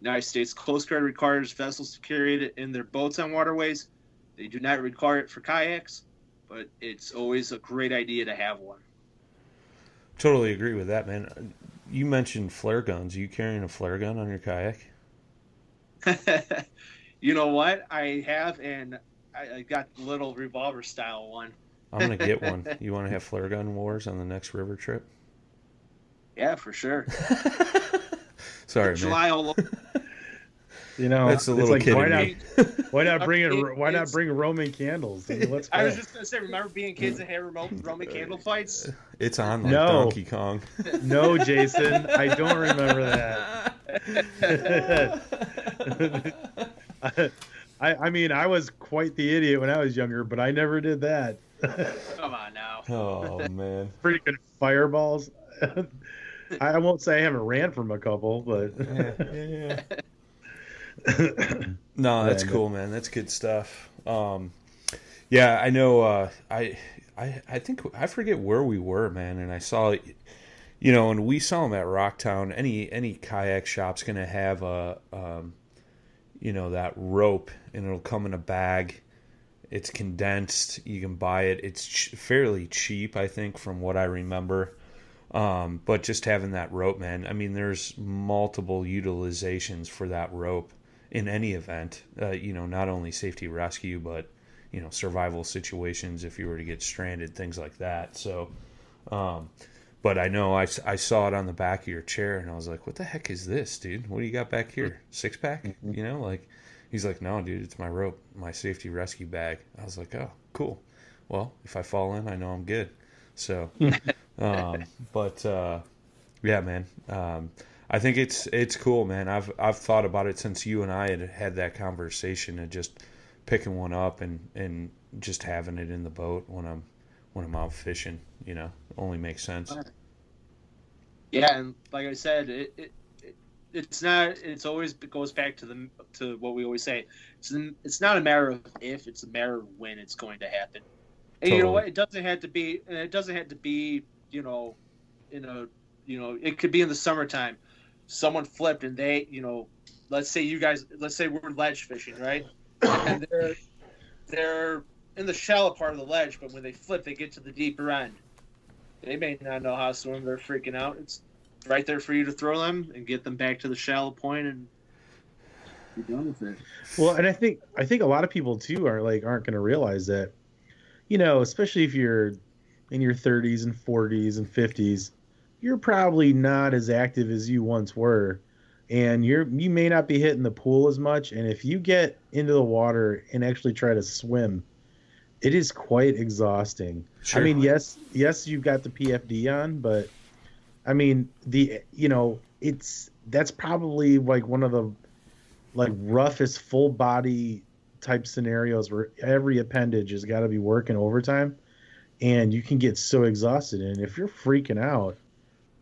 Speaker 6: United States Coast Guard requires vessels to carry it in their boats on waterways. They do not require it for kayaks, but it's always a great idea to have one.
Speaker 2: Totally agree with that, man. You mentioned flare guns. Are you carrying a flare gun on your kayak?
Speaker 6: you know what? I have, and I, I got the little revolver style one.
Speaker 2: I'm gonna get one. You want to have flare gun wars on the next river trip?
Speaker 6: Yeah, for sure.
Speaker 2: Sorry, man.
Speaker 6: July all.
Speaker 5: You know,
Speaker 2: That's a
Speaker 5: it's
Speaker 2: little
Speaker 5: like
Speaker 2: kid
Speaker 5: why not? Why not bring it?
Speaker 6: It-
Speaker 5: Why not bring Roman candles? I let's
Speaker 6: I was just gonna say, remember being kids and having Roman, Roman candle fights?
Speaker 2: It's on like
Speaker 5: No.
Speaker 2: Donkey Kong.
Speaker 5: No, Jason, I don't remember that. I, I mean, I was quite the idiot when I was younger, but I never did that.
Speaker 6: Come on now.
Speaker 2: Oh man.
Speaker 5: Pretty good fireballs. I I won't say I haven't ran from a couple, but
Speaker 2: No, that's
Speaker 5: Yeah,
Speaker 2: cool, man. That's good stuff. Um, yeah, I know. Uh, I, I, I think I forget where we were, man, and I saw, you know, and we saw them at Rocktown. Any any kayak shop's gonna have a, um, you know, that rope, and it'll come in a bag. It's condensed. You can buy it. It's ch- fairly cheap, I think, from what I remember. Um, but just having that rope, man. I mean, there's multiple utilizations for that rope in any event. Uh, you know, not only safety rescue, but you know, survival situations if you were to get stranded, things like that. So, um, but I know I, I saw it on the back of your chair, and I was like, "What the heck is this, dude? What do you got back here? Six pack? You know, like." He's like, "No, dude, it's my rope, my safety rescue bag." I was like, "Oh, cool. Well, if I fall in, I know I'm good." So, um, but uh, yeah, man. Um, I think it's it's cool, man. I've I've thought about it since you and I had had that conversation and just picking one up and and just having it in the boat when I'm when I'm out fishing. You know, only makes sense.
Speaker 6: Yeah, and like I said, it, it, it it's not. It's always it goes back to the to what we always say. It's n- it's not a matter of if, it's a matter of when it's going to happen. And you know what? It doesn't have to be. It doesn't have to be. You know, in a you know, it could be in the summertime. Someone flipped and they, you know, let's say you guys, let's say we're ledge fishing, right? and they're they're in the shallow part of the ledge, but when they flip, they get to the deeper end. They may not know how to swim. They're freaking out. It's right there for you to throw them and get them back to the shallow point and be done with it.
Speaker 5: well, and I think I think a lot of people too are like aren't going to realize that, you know, especially if you're in your 30s and 40s and 50s, you're probably not as active as you once were, and you're you may not be hitting the pool as much. And if you get into the water and actually try to swim, it is quite exhausting.
Speaker 2: Sure.
Speaker 5: I mean, yes, yes, you've got the PFD on, but I mean, the you know, it's that's probably like one of the like roughest full body type scenarios where every appendage has got to be working overtime, and you can get so exhausted. And if you're freaking out,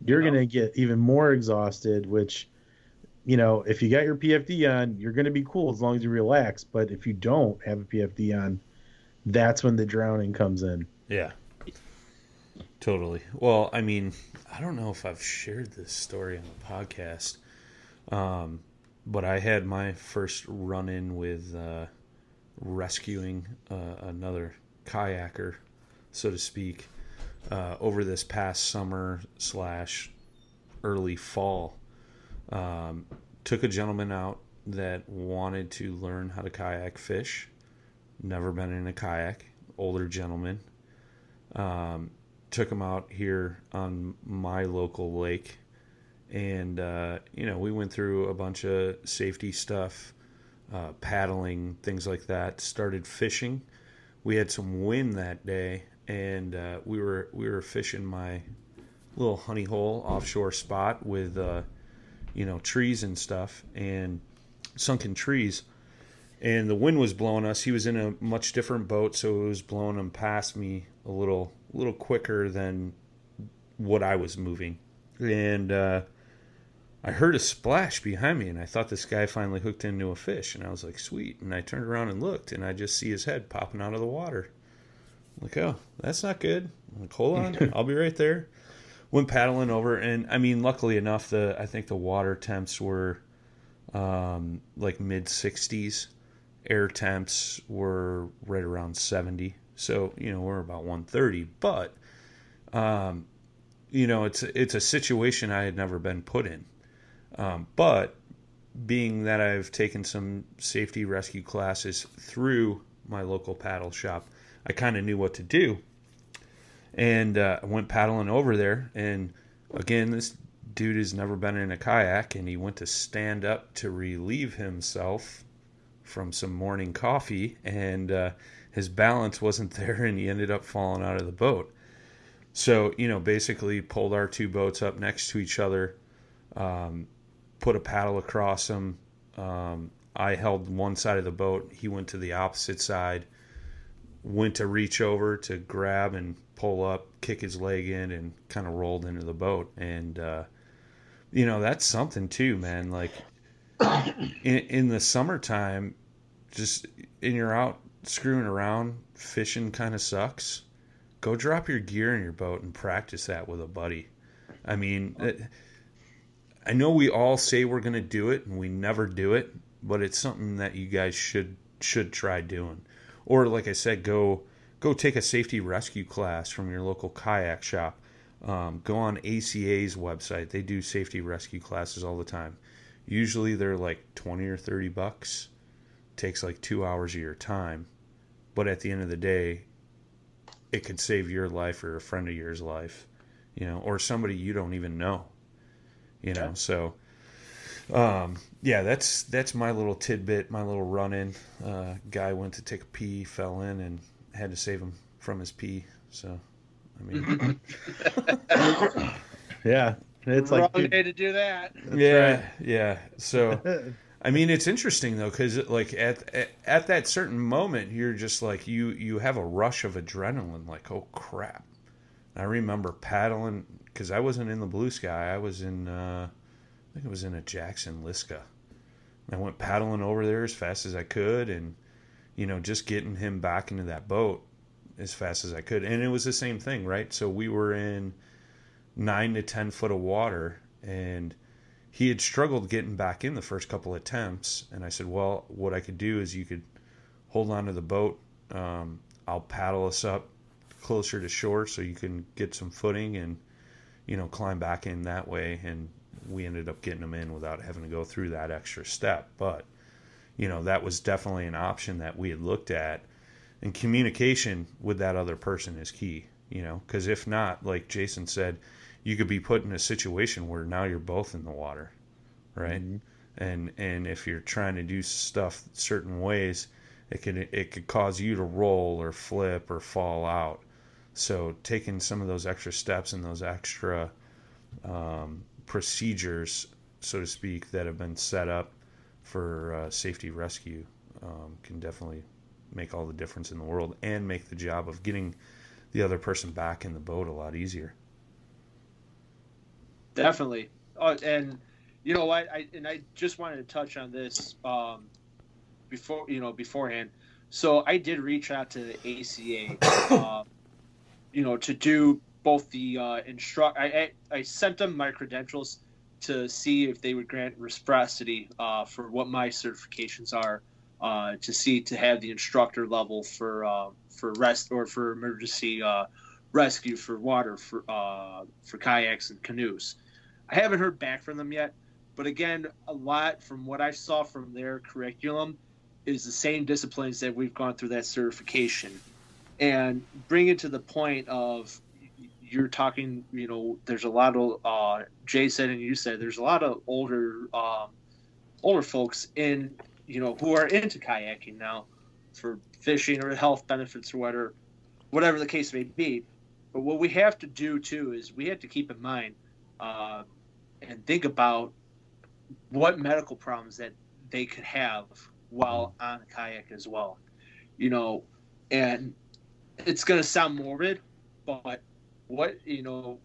Speaker 5: you're
Speaker 6: Yeah.
Speaker 5: gonna get even more exhausted, which you know, if you got your PFD on, you're going to be cool as long as you relax. But if you don't have a PFD on, that's when the drowning comes in.
Speaker 2: Yeah. Totally. Well, I mean, I don't know if I've shared this story on the podcast, um, but I had my first run in with uh, rescuing uh, another kayaker, so to speak, uh, over this past summer slash early fall. Um, took a gentleman out that wanted to learn how to kayak fish. Never been in a kayak. Older gentleman. Um, took him out here on my local lake, and uh, you know we went through a bunch of safety stuff, uh, paddling, things like that. Started fishing. We had some wind that day, and uh, we were we were fishing my little honey hole offshore spot with uh, you know trees and stuff and sunken trees. And the wind was blowing us. He was in a much different boat so it was blowing him past me a little little quicker than what i was moving. And uh, i heard a splash behind me and i thought this guy finally hooked into a fish and i was like sweet. And i turned around and looked and i just see his head popping out of the water like oh that's not good. I'm like hold on. I'll be right there. Went paddling over and i mean luckily enough the i think the water temps were um, like mid 60s air temps were right around 70 so you know we're about 130 but um, you know it's it's a situation i had never been put in. Um, but being that i've taken some safety rescue classes through my local paddle shop i kind of knew what to do and uh, I went paddling over there. And again, this dude has never been in a kayak, and he went to stand up to relieve himself from some morning coffee, and uh, his balance wasn't there, and he ended up falling out of the boat. So you know, basically pulled our two boats up next to each other, um, put a paddle across them. Um, I held one side of the boat. He went to the opposite side. Went to reach over to grab and pull up, kick his leg in, and kind of rolled into the boat. And uh, you know that's something too, man. Like in, in the summertime, just and you're out screwing around, fishing kind of sucks. Go drop your gear in your boat and practice that with a buddy. I mean, it, I know we all say we're going to do it and we never do it, but it's something that you guys should should try doing. Or like I said, go go take a safety rescue class from your local kayak shop. Um, go on ACA's website. They do safety rescue classes all the time. Usually they're like 20 or 30 bucks. Takes like two hours of your time. But at the end of the day, it could save your life or a friend of yours life, you know, or somebody you don't even know, you know.
Speaker 5: Yeah.
Speaker 2: So, um, yeah, that's that's my little tidbit, my little run in. Uh, guy went to take a pee, fell in, and had to save him from his pee. So, I mean,
Speaker 5: Yeah, it's
Speaker 6: Wrong
Speaker 5: like dude,
Speaker 6: day to do that.
Speaker 2: yeah, yeah. So, I mean, it's interesting though, because like at, at at that certain moment, you're just like you you have a rush of adrenaline, like oh crap. I remember paddling because I wasn't in the blue sky. I was in, uh, I think it was in a Jackson Liska. I went paddling over there as fast as I could, and you know, just getting him back into that boat as fast as I could. And it was the same thing, right? So we were in nine to ten foot of water, and he had struggled getting back in the first couple attempts. And I said, well, what I could do is you could hold on to the boat. Um, I'll paddle us up closer to shore so you can get some footing and you know climb back in that way. And we ended up getting them in without having to go through that extra step, but you know that was definitely an option that we had looked at. And communication with that other person is key you know because if not like jason said you could be put in a situation where now you're both in the water right? And and if you're trying to do stuff certain ways it could it could cause you to roll or flip or fall out. So taking some of those extra steps and those extra um, procedures so to speak that have been set up for uh, safety rescue um, can definitely make all the difference in the world and make the job of getting the other person back in the boat a lot easier.
Speaker 6: Definitely. Oh, and You know what? I and I just wanted to touch on this um, before you know beforehand. So I did reach out to the ACA, uh, you know, to do both the uh, instruct. I, I I sent them my credentials to see if they would grant reciprocity uh, for what my certifications are. Uh, to see to have the instructor level for uh, for rest or for emergency uh, rescue for water for uh, for kayaks and canoes. I haven't heard back from them yet, but again, a lot from what I saw from their curriculum is the same disciplines that we've gone through that certification, and bring it to the point of you're talking. You know, there's a lot of uh, Jay said and you said there's a lot of older um, older folks in you know who are into kayaking now for fishing or health benefits or whatever whatever the case may be but what we have to do too is we have to keep in mind uh, and think about what medical problems that they could have while on kayak as well you know and it's going to sound morbid but what you know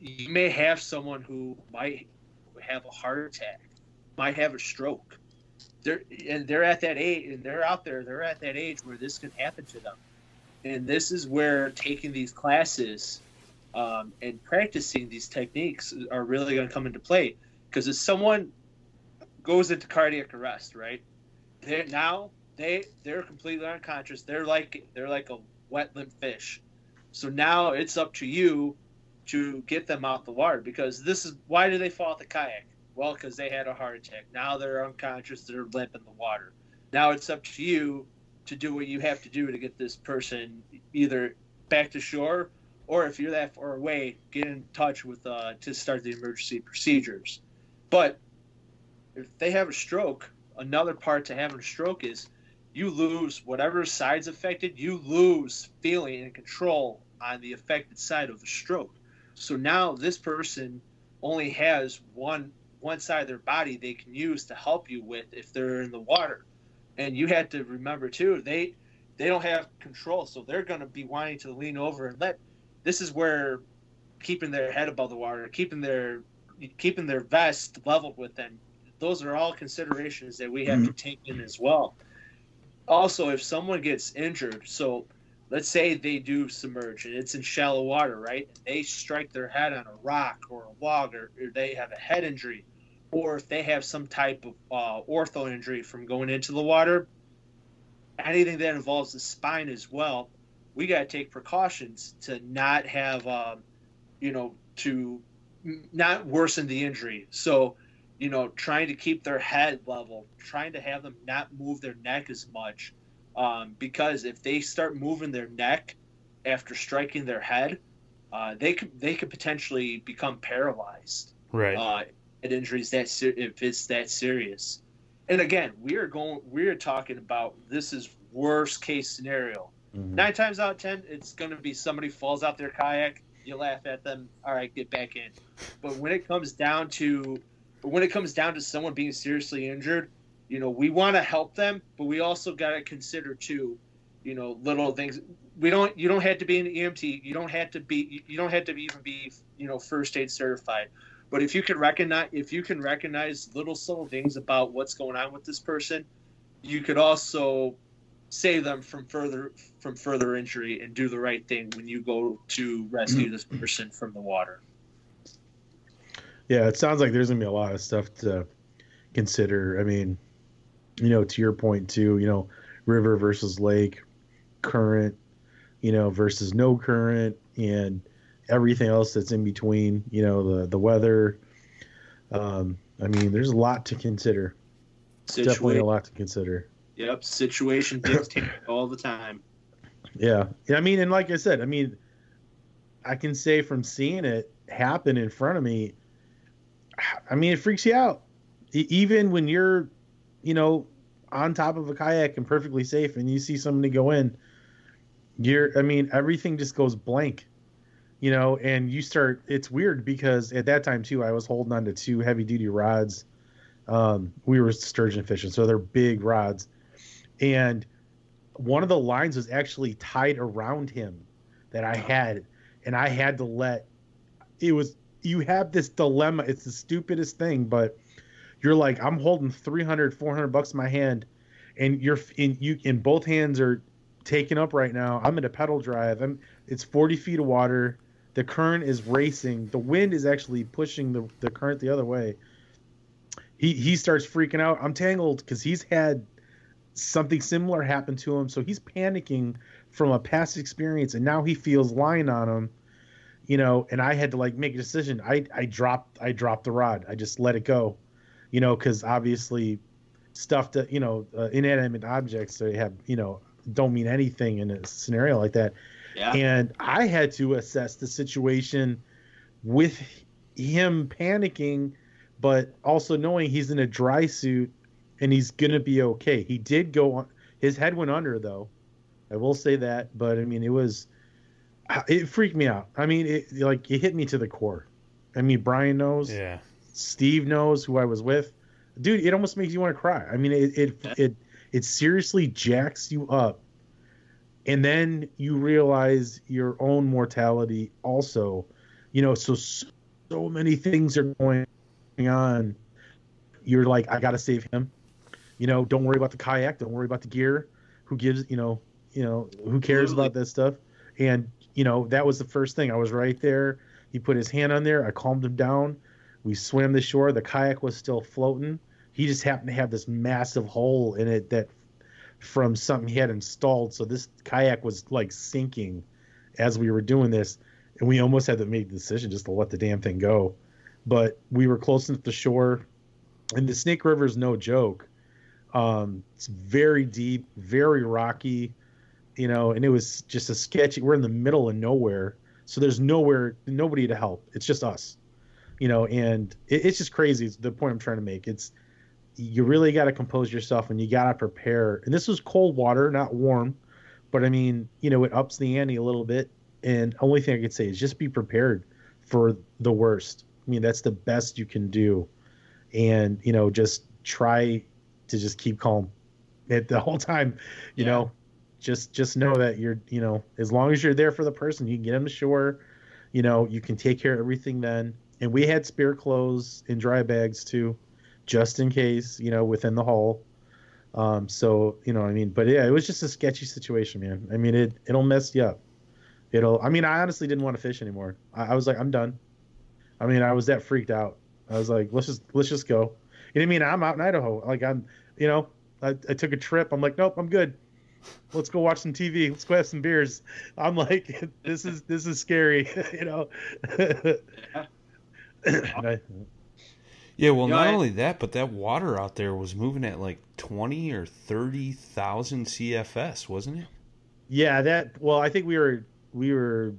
Speaker 6: you may have someone who might have a heart attack might have a stroke. They're and they're at that age and they're out there they're at that age where this can happen to them. And this is where taking these classes um, and practicing these techniques are really going to come into play. Because if someone goes into cardiac arrest right they now they they're completely unconscious. They're like they're like a wet limp fish so now it's up to you to get them out the water because this is why do they fall out the kayak well, because they had a heart attack. Now they're unconscious. They're limp in the water. Now it's up to you to do what you have to do to get this person either back to shore, or if you're that far away, get in touch with uh, to start the emergency procedures. But if they have a stroke, another part to having a stroke is you lose whatever side's affected. You lose feeling and control on the affected side of the stroke. So now this person only has one one side of their body they can use to help you with if they're in the water. And you have to remember too, they they don't have control, so they're going to be wanting to lean over and let. This is where keeping their head above the water, keeping their keeping their vest leveled with them. Those are all considerations that we have mm-hmm. to take in as well. Also, if someone gets injured, so let's say they do submerge and it's in shallow water, right? They strike their head on a rock or a log, or, or they have a head injury or if they have some type of uh, ortho injury from going into the water, anything that involves the spine as well, we got to take precautions to not have, um, you know, to not worsen the injury. So, you know, trying to keep their head level, trying to have them not move their neck as much, um, because if they start moving their neck after striking their head, uh, they could they could potentially become paralyzed.
Speaker 2: Right.
Speaker 6: Uh, head injuries that ser- if it's that serious. And again, we are going. We are talking about this is worst case scenario. Mm-hmm. Nine times out of ten, it's going to be somebody falls out their kayak. You laugh at them. All right, get back in. But when it comes down to, when it comes down to someone being seriously injured, you know, we want to help them, but we also got to consider too, you know, little things. We don't. You don't have to be an EMT. You don't have to be. You don't have to even be, you know, first aid certified. But if you can recognize if you can recognize little subtle things about what's going on with this person, you could also save them from further from further injury and do the right thing when you go to rescue mm-hmm. this person from the water.
Speaker 5: Yeah, it sounds like there's gonna be a lot of stuff to consider. I mean, you know, to your point too, you know, river versus lake, current, you know, versus no current, and everything else that's in between. You know, the the weather. Um, I mean, there's a lot to consider. Definitely a lot to consider.
Speaker 6: Yep, situation all the time.
Speaker 5: Yeah, yeah. I mean, and like I said, I mean, I can say from seeing it happen in front of me. I mean, it freaks you out, even when you're, you know, on top of a kayak and perfectly safe, and you see somebody go in. You're, I mean, everything just goes blank you know, and you start. It's weird because at that time too, I was holding on to two heavy duty rods. Um, we were sturgeon fishing, so they're big rods, and one of the lines was actually tied around him that I had, and I had to let. It was you have this dilemma. It's the stupidest thing, but you're like, I'm holding 300, 400 bucks in my hand, and you're in you in both hands are taken up right now. I'm in a pedal drive. I'm it's 40 feet of water. The current is racing. The wind is actually pushing the, the current the other way. He he starts freaking out. I'm tangled because he's had something similar happen to him, so he's panicking from a past experience, and now he feels lying on him. You know, and I had to like make a decision. I I dropped I dropped the rod. I just let it go. You know, because obviously stuff that you know uh, inanimate objects they have you know don't mean anything in a scenario like that.
Speaker 6: Yeah.
Speaker 5: And I had to assess the situation with him panicking, but also knowing he's in a dry suit and he's gonna be okay. He did go on. His head went under though. I will say that, but I mean it was it freaked me out. I mean it like it hit me to the core. I mean Brian knows.
Speaker 2: Yeah.
Speaker 5: Steve knows who I was with. Dude, it almost makes you want to cry. I mean it it it, it seriously jacks you up. And then you realize your own mortality also. You know, so so many things are going on. You're like, I gotta save him. You know, don't worry about the kayak. Don't worry about the gear. Who gives? You know, you know, who cares
Speaker 6: Absolutely.
Speaker 5: about that stuff? And you know, that was the first thing. I was right there. He put his hand on there. I calmed him down. We swam the shore. The kayak was still floating. He just happened to have this massive hole in it that from something he had installed. So this kayak was like sinking as we were doing this, and we almost had to make the decision just to let the damn thing go. But we were close enough to shore, and the Snake River is no joke. Um, it's very deep, very rocky, you know, and it was just a sketchy. We're in the middle of nowhere, so there's nowhere, nobody to help. It's just us, you know, and it, it's just crazy. It's the point I'm trying to make. It's you really got to compose yourself and you got to prepare. And this was cold water, not warm, but I mean, you know, it ups the ante a little bit. And only thing I could say is just be prepared for the worst. I mean, that's the best you can do, and you know, just try to just keep calm at the whole time. You
Speaker 6: Yeah.
Speaker 5: know, just just know that you're, you know, as long as you're there for the person, you can get them to shore. You know, you can take care of everything then. And we had spare clothes in dry bags too just in case, you know, within the hull. Um, so you know, I mean, but yeah, it was just a sketchy situation, man. I mean, it it'll mess you up. It'll. I mean, I honestly didn't want to fish anymore. I, I was like, I'm done. I mean, I was that freaked out. I was like, let's just let's just go. You know what I mean? I'm out in Idaho. Like I'm, you know, I, I took a trip. I'm like, nope, I'm good. Let's go watch some TV. Let's go have some beers. I'm like, this is this is scary, you know. And
Speaker 2: Yeah, well,
Speaker 6: You know,
Speaker 2: not
Speaker 6: I-
Speaker 2: only that, but that water out there was moving at like twenty or thirty thousand CFS, wasn't it?
Speaker 5: Yeah, that. Well, I think we were we were.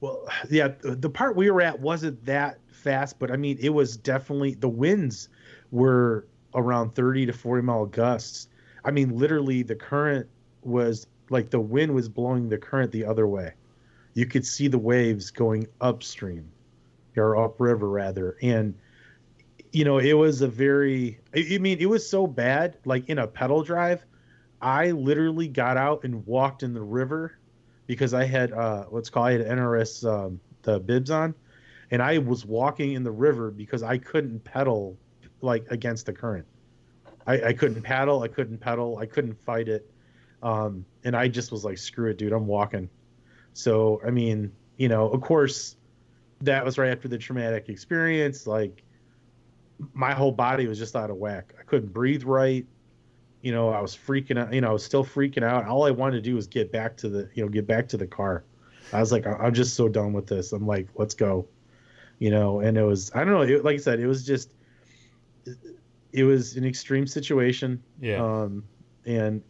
Speaker 5: Well, yeah, the part we were at wasn't that fast, but I mean, it was definitely the winds were around thirty to forty mile gusts. I mean, literally, the current was like the wind was blowing the current the other way. You could see the waves going upstream, or upriver rather, and you know, it was a very. I I mean, it was so bad. Like in a pedal drive, I literally got out and walked in the river because I had uh let's call it NRS um, the bibs on, and I was walking in the river because I couldn't pedal like against the current. I, I couldn't paddle, I couldn't pedal, I couldn't fight it, um, and I just was like, screw it, dude, I'm walking. So I mean, you know, of course, that was right after the traumatic experience. Like, my whole body was just out of whack. I couldn't breathe right you know, I was freaking out. You know, I was still freaking out. All I wanted to do was get back to the, you know, get back to the car. I was like, I'm just so done with this. I'm like, let's go. You know, and it was, I don't know, it, like I said, it was just, it was an extreme situation.
Speaker 2: Yeah.
Speaker 5: Um, and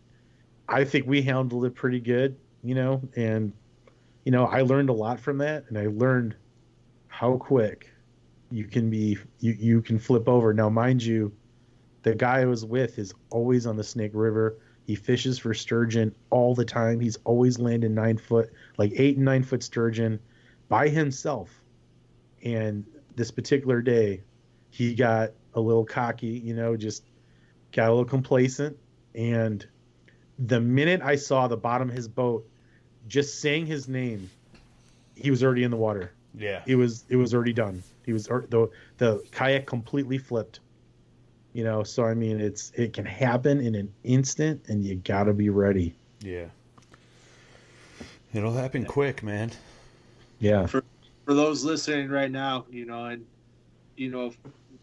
Speaker 5: I think we handled it pretty good. You know, and you know, I learned a lot from that, and I learned how quick you can be, you you can flip over. Now, mind you, the guy I was with is always on the Snake River. He fishes for sturgeon all the time. He's always landing nine foot, like eight and nine foot sturgeon by himself. And this particular day, he got a little cocky, you know, just got a little complacent. And the minute I saw the bottom of his boat, just saying his name, he was already in the water.
Speaker 2: Yeah.
Speaker 5: it was it was already done. He was or- the the kayak completely flipped. You know, so I mean, it's it can happen in an instant, and you gotta be ready.
Speaker 2: Yeah. It'll happen quick, man.
Speaker 5: Yeah,
Speaker 6: For, for those listening right now, you know, and you know,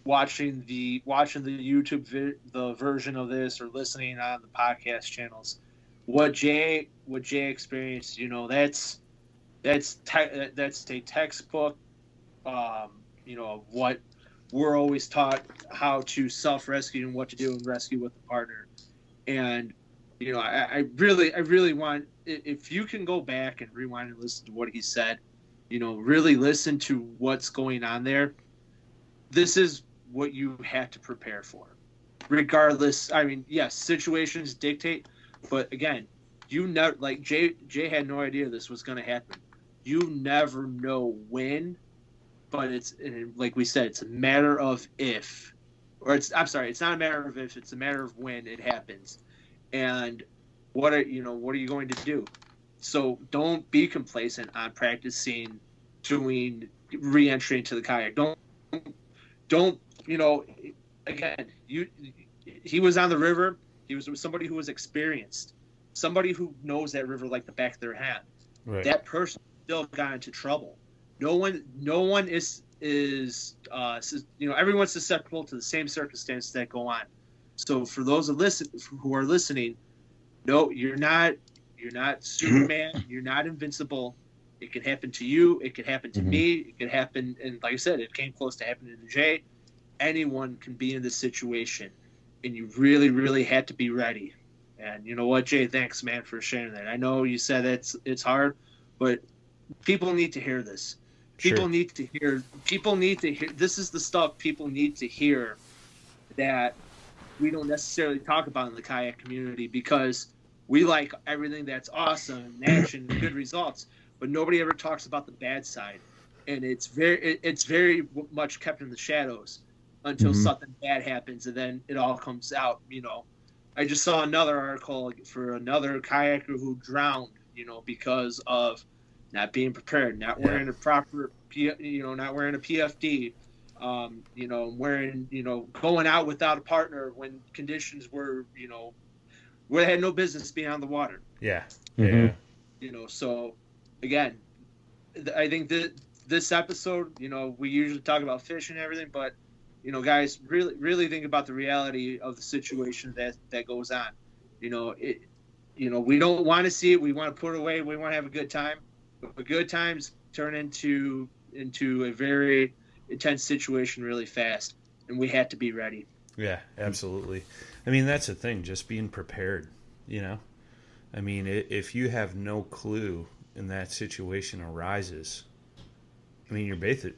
Speaker 6: watching the watching the YouTube vi- the version of this or listening on the podcast channels, what Jay what Jay experienced, you know, that's that's te- that's a textbook, um, you know, what we're always taught how to self rescue and what to do and rescue with a partner, and you know, I, I really I really want if you can go back and rewind and listen to what he said you know, really listen to what's going on there. This is what you had to prepare for. Regardless, I mean, yes, situations dictate, but again, you never like Jay Jay had no idea this was going to happen. You never know when, but it's like we said, it's a matter of if or it's I'm sorry, it's not a matter of if, it's a matter of when it happens. And what are you know, what are you going to do? So don't be complacent on practicing doing re-entry into the kayak. Don't don't you know again you he was on the river. He was with somebody who was experienced, somebody who knows that river like the back of their hand.
Speaker 2: Right.
Speaker 6: That person still got into trouble. No one no one is is uh you know everyone's susceptible to the same circumstances that go on. So for those that listen who are listening, no, you're not you're not Superman. You're not invincible. It could happen to you. It could happen to
Speaker 5: Mhm.
Speaker 6: me. It could happen, and like I said, it came close to happening to Jay. Anyone can be in this situation, and you really, really had to be ready. And you know what, Jay? Thanks, man, for sharing that. I know you said it's it's hard, but people need to hear this. People
Speaker 2: Sure.
Speaker 6: need to hear. People need to hear. This is the stuff people need to hear that we don't necessarily talk about in the kayak community because we like everything that's awesome, and action, and good results, but nobody ever talks about the bad side, and it's very it, it's very much kept in the shadows until
Speaker 5: Mhm.
Speaker 6: something bad happens, and then it all comes out. You know, I just saw another article for another kayaker who drowned, you know, because of not being prepared, not
Speaker 2: Yeah.
Speaker 6: wearing a proper, you know, not wearing a PFD, um, you know, wearing, you know, going out without a partner when conditions were, you know, where they had no business being on the water,
Speaker 2: Yeah.
Speaker 5: Mhm.
Speaker 2: Yeah.
Speaker 6: you know. So, again, th- I think that this episode, you know, we usually talk about fish and everything, but you know, guys, really, really think about the reality of the situation that that goes on. You know, it, you know, we don't want to see it. We want to put it away. We want to have a good time, but good times turn into into a very intense situation really fast, and we had to be ready.
Speaker 2: Yeah, absolutely. I mean, that's the thing, just being prepared, you know? I mean, if you have no clue and that situation arises, I mean, you're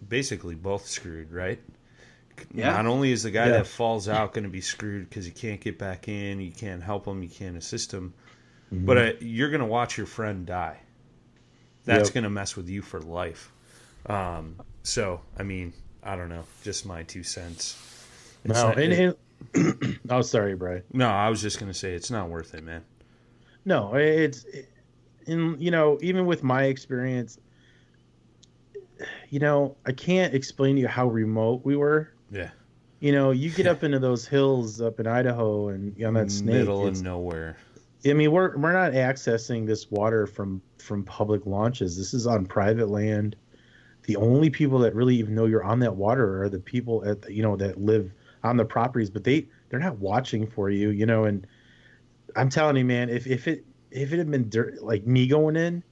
Speaker 2: basically both screwed, right?
Speaker 6: Yeah.
Speaker 2: Not only is the guy
Speaker 5: Yeah.
Speaker 2: that falls out going to be screwed because you can't get back in, you can't help him, you can't assist him,
Speaker 5: Mhm.
Speaker 2: but uh, you're going to watch your friend die. That's
Speaker 5: Yep.
Speaker 2: going to mess with you for life. Um, so, I mean, I don't know, just my two cents. It's
Speaker 5: no,
Speaker 2: not-
Speaker 5: and, and oh, sorry, Brian.
Speaker 2: no, I was just gonna say it's not worth it, man.
Speaker 5: No, it's in you know even with my experience, you know I can't explain to you how remote we were.
Speaker 2: Yeah,
Speaker 5: You know, you get up into those hills up in Idaho and on that snake.
Speaker 2: middle of nowhere.
Speaker 5: I mean, we're we're not accessing this water from from public launches. This is on private land. The only people that really even know you're on that water are the people at the, you know that live on the properties, but they they're not watching for you, you know. And I'm telling you, man, if if it if it had been dirt, like me going in,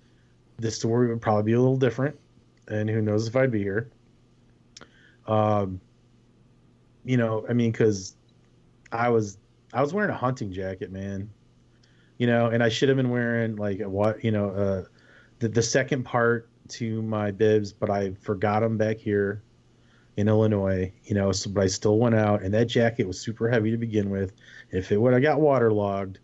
Speaker 5: the story would probably be a little different, and who knows if I'd be here. Um, you know, I mean, because I was I was wearing a hunting jacket, man you know, and I should have been wearing like a what, you know, uh, the the second part to my bibs, but I forgot them back here in Illinois, you know. So, but I still went out, and that jacket was super heavy to begin with. If it would have got waterlogged,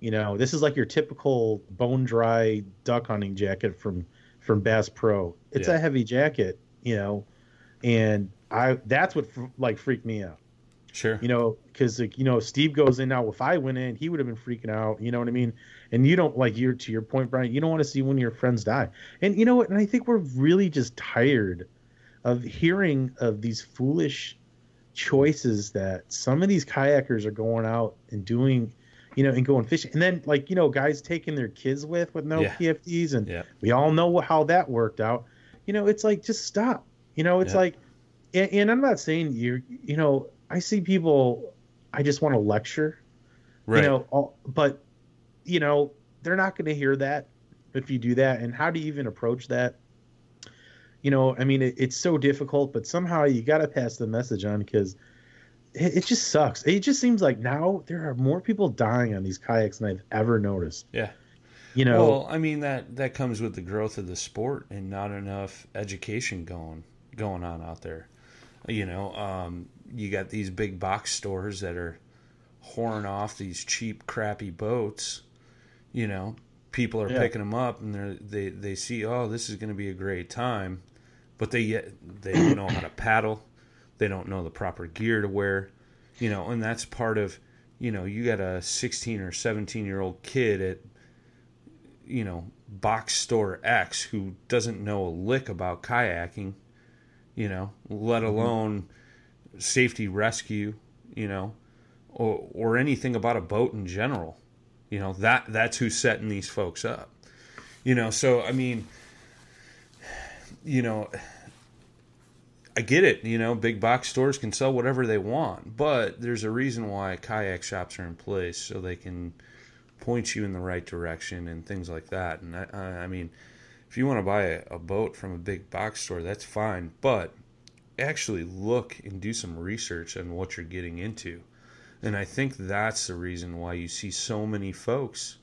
Speaker 5: you know, this is like your typical bone dry duck hunting jacket from from Bass Pro. It's
Speaker 2: Yeah.
Speaker 5: a heavy jacket, you know, and I that's what like freaked me out
Speaker 2: Sure.
Speaker 5: you know because like you know Steve goes in now. If I went in, he would have been freaking out. You know what I mean? And you don't like you're to your point, Brian. You don't want to see one of your friends die. And you know what? And I think we're really just tired of hearing of these foolish choices that some of these kayakers are going out and doing you know, and going fishing. And then like, you know, guys taking their kids with with no
Speaker 2: Yeah.
Speaker 5: PFDs and
Speaker 2: Yeah.
Speaker 5: we all know how that worked out. You know, it's like just stop. You know, it's
Speaker 2: Yeah.
Speaker 5: like and, and I'm not saying you're you know, I see people I just want to lecture,
Speaker 2: Right.
Speaker 5: you know, all, but you know, they're not going to hear that if you do that and how do you even approach that? You know, I mean, it, it's so difficult, but somehow you got to pass the message on because it, it just sucks. It just seems like now there are more people dying on these kayaks than I've ever noticed.
Speaker 2: yeah.
Speaker 5: You know,
Speaker 2: Well, I mean that that comes with the growth of the sport and not enough education going going on out there. You know, um, you got these big box stores that are whoring off these cheap, crappy boats. You know, people are
Speaker 5: Yeah.
Speaker 2: picking them up and they they they see, oh, this is going to be a great time, but they yet they don't know how to paddle. They don't know the proper gear to wear. You know, and that's part of. You know, you got a 16 or 17 year old kid at you know, box store X who doesn't know a lick about kayaking, you know, let mm-hmm. alone safety rescue, you know, or or anything about a boat in general. You know, that that's who's setting these folks up. You know, so I mean, you know, I get it, you know, big box stores can sell whatever they want, but there's a reason why kayak shops are in place so they can point you in the right direction and things like that. And I, I I mean, if you want to buy a, boat from a big box store, that's fine, but actually look and do some research on what you're getting into. And I think that's the reason why you see so many folks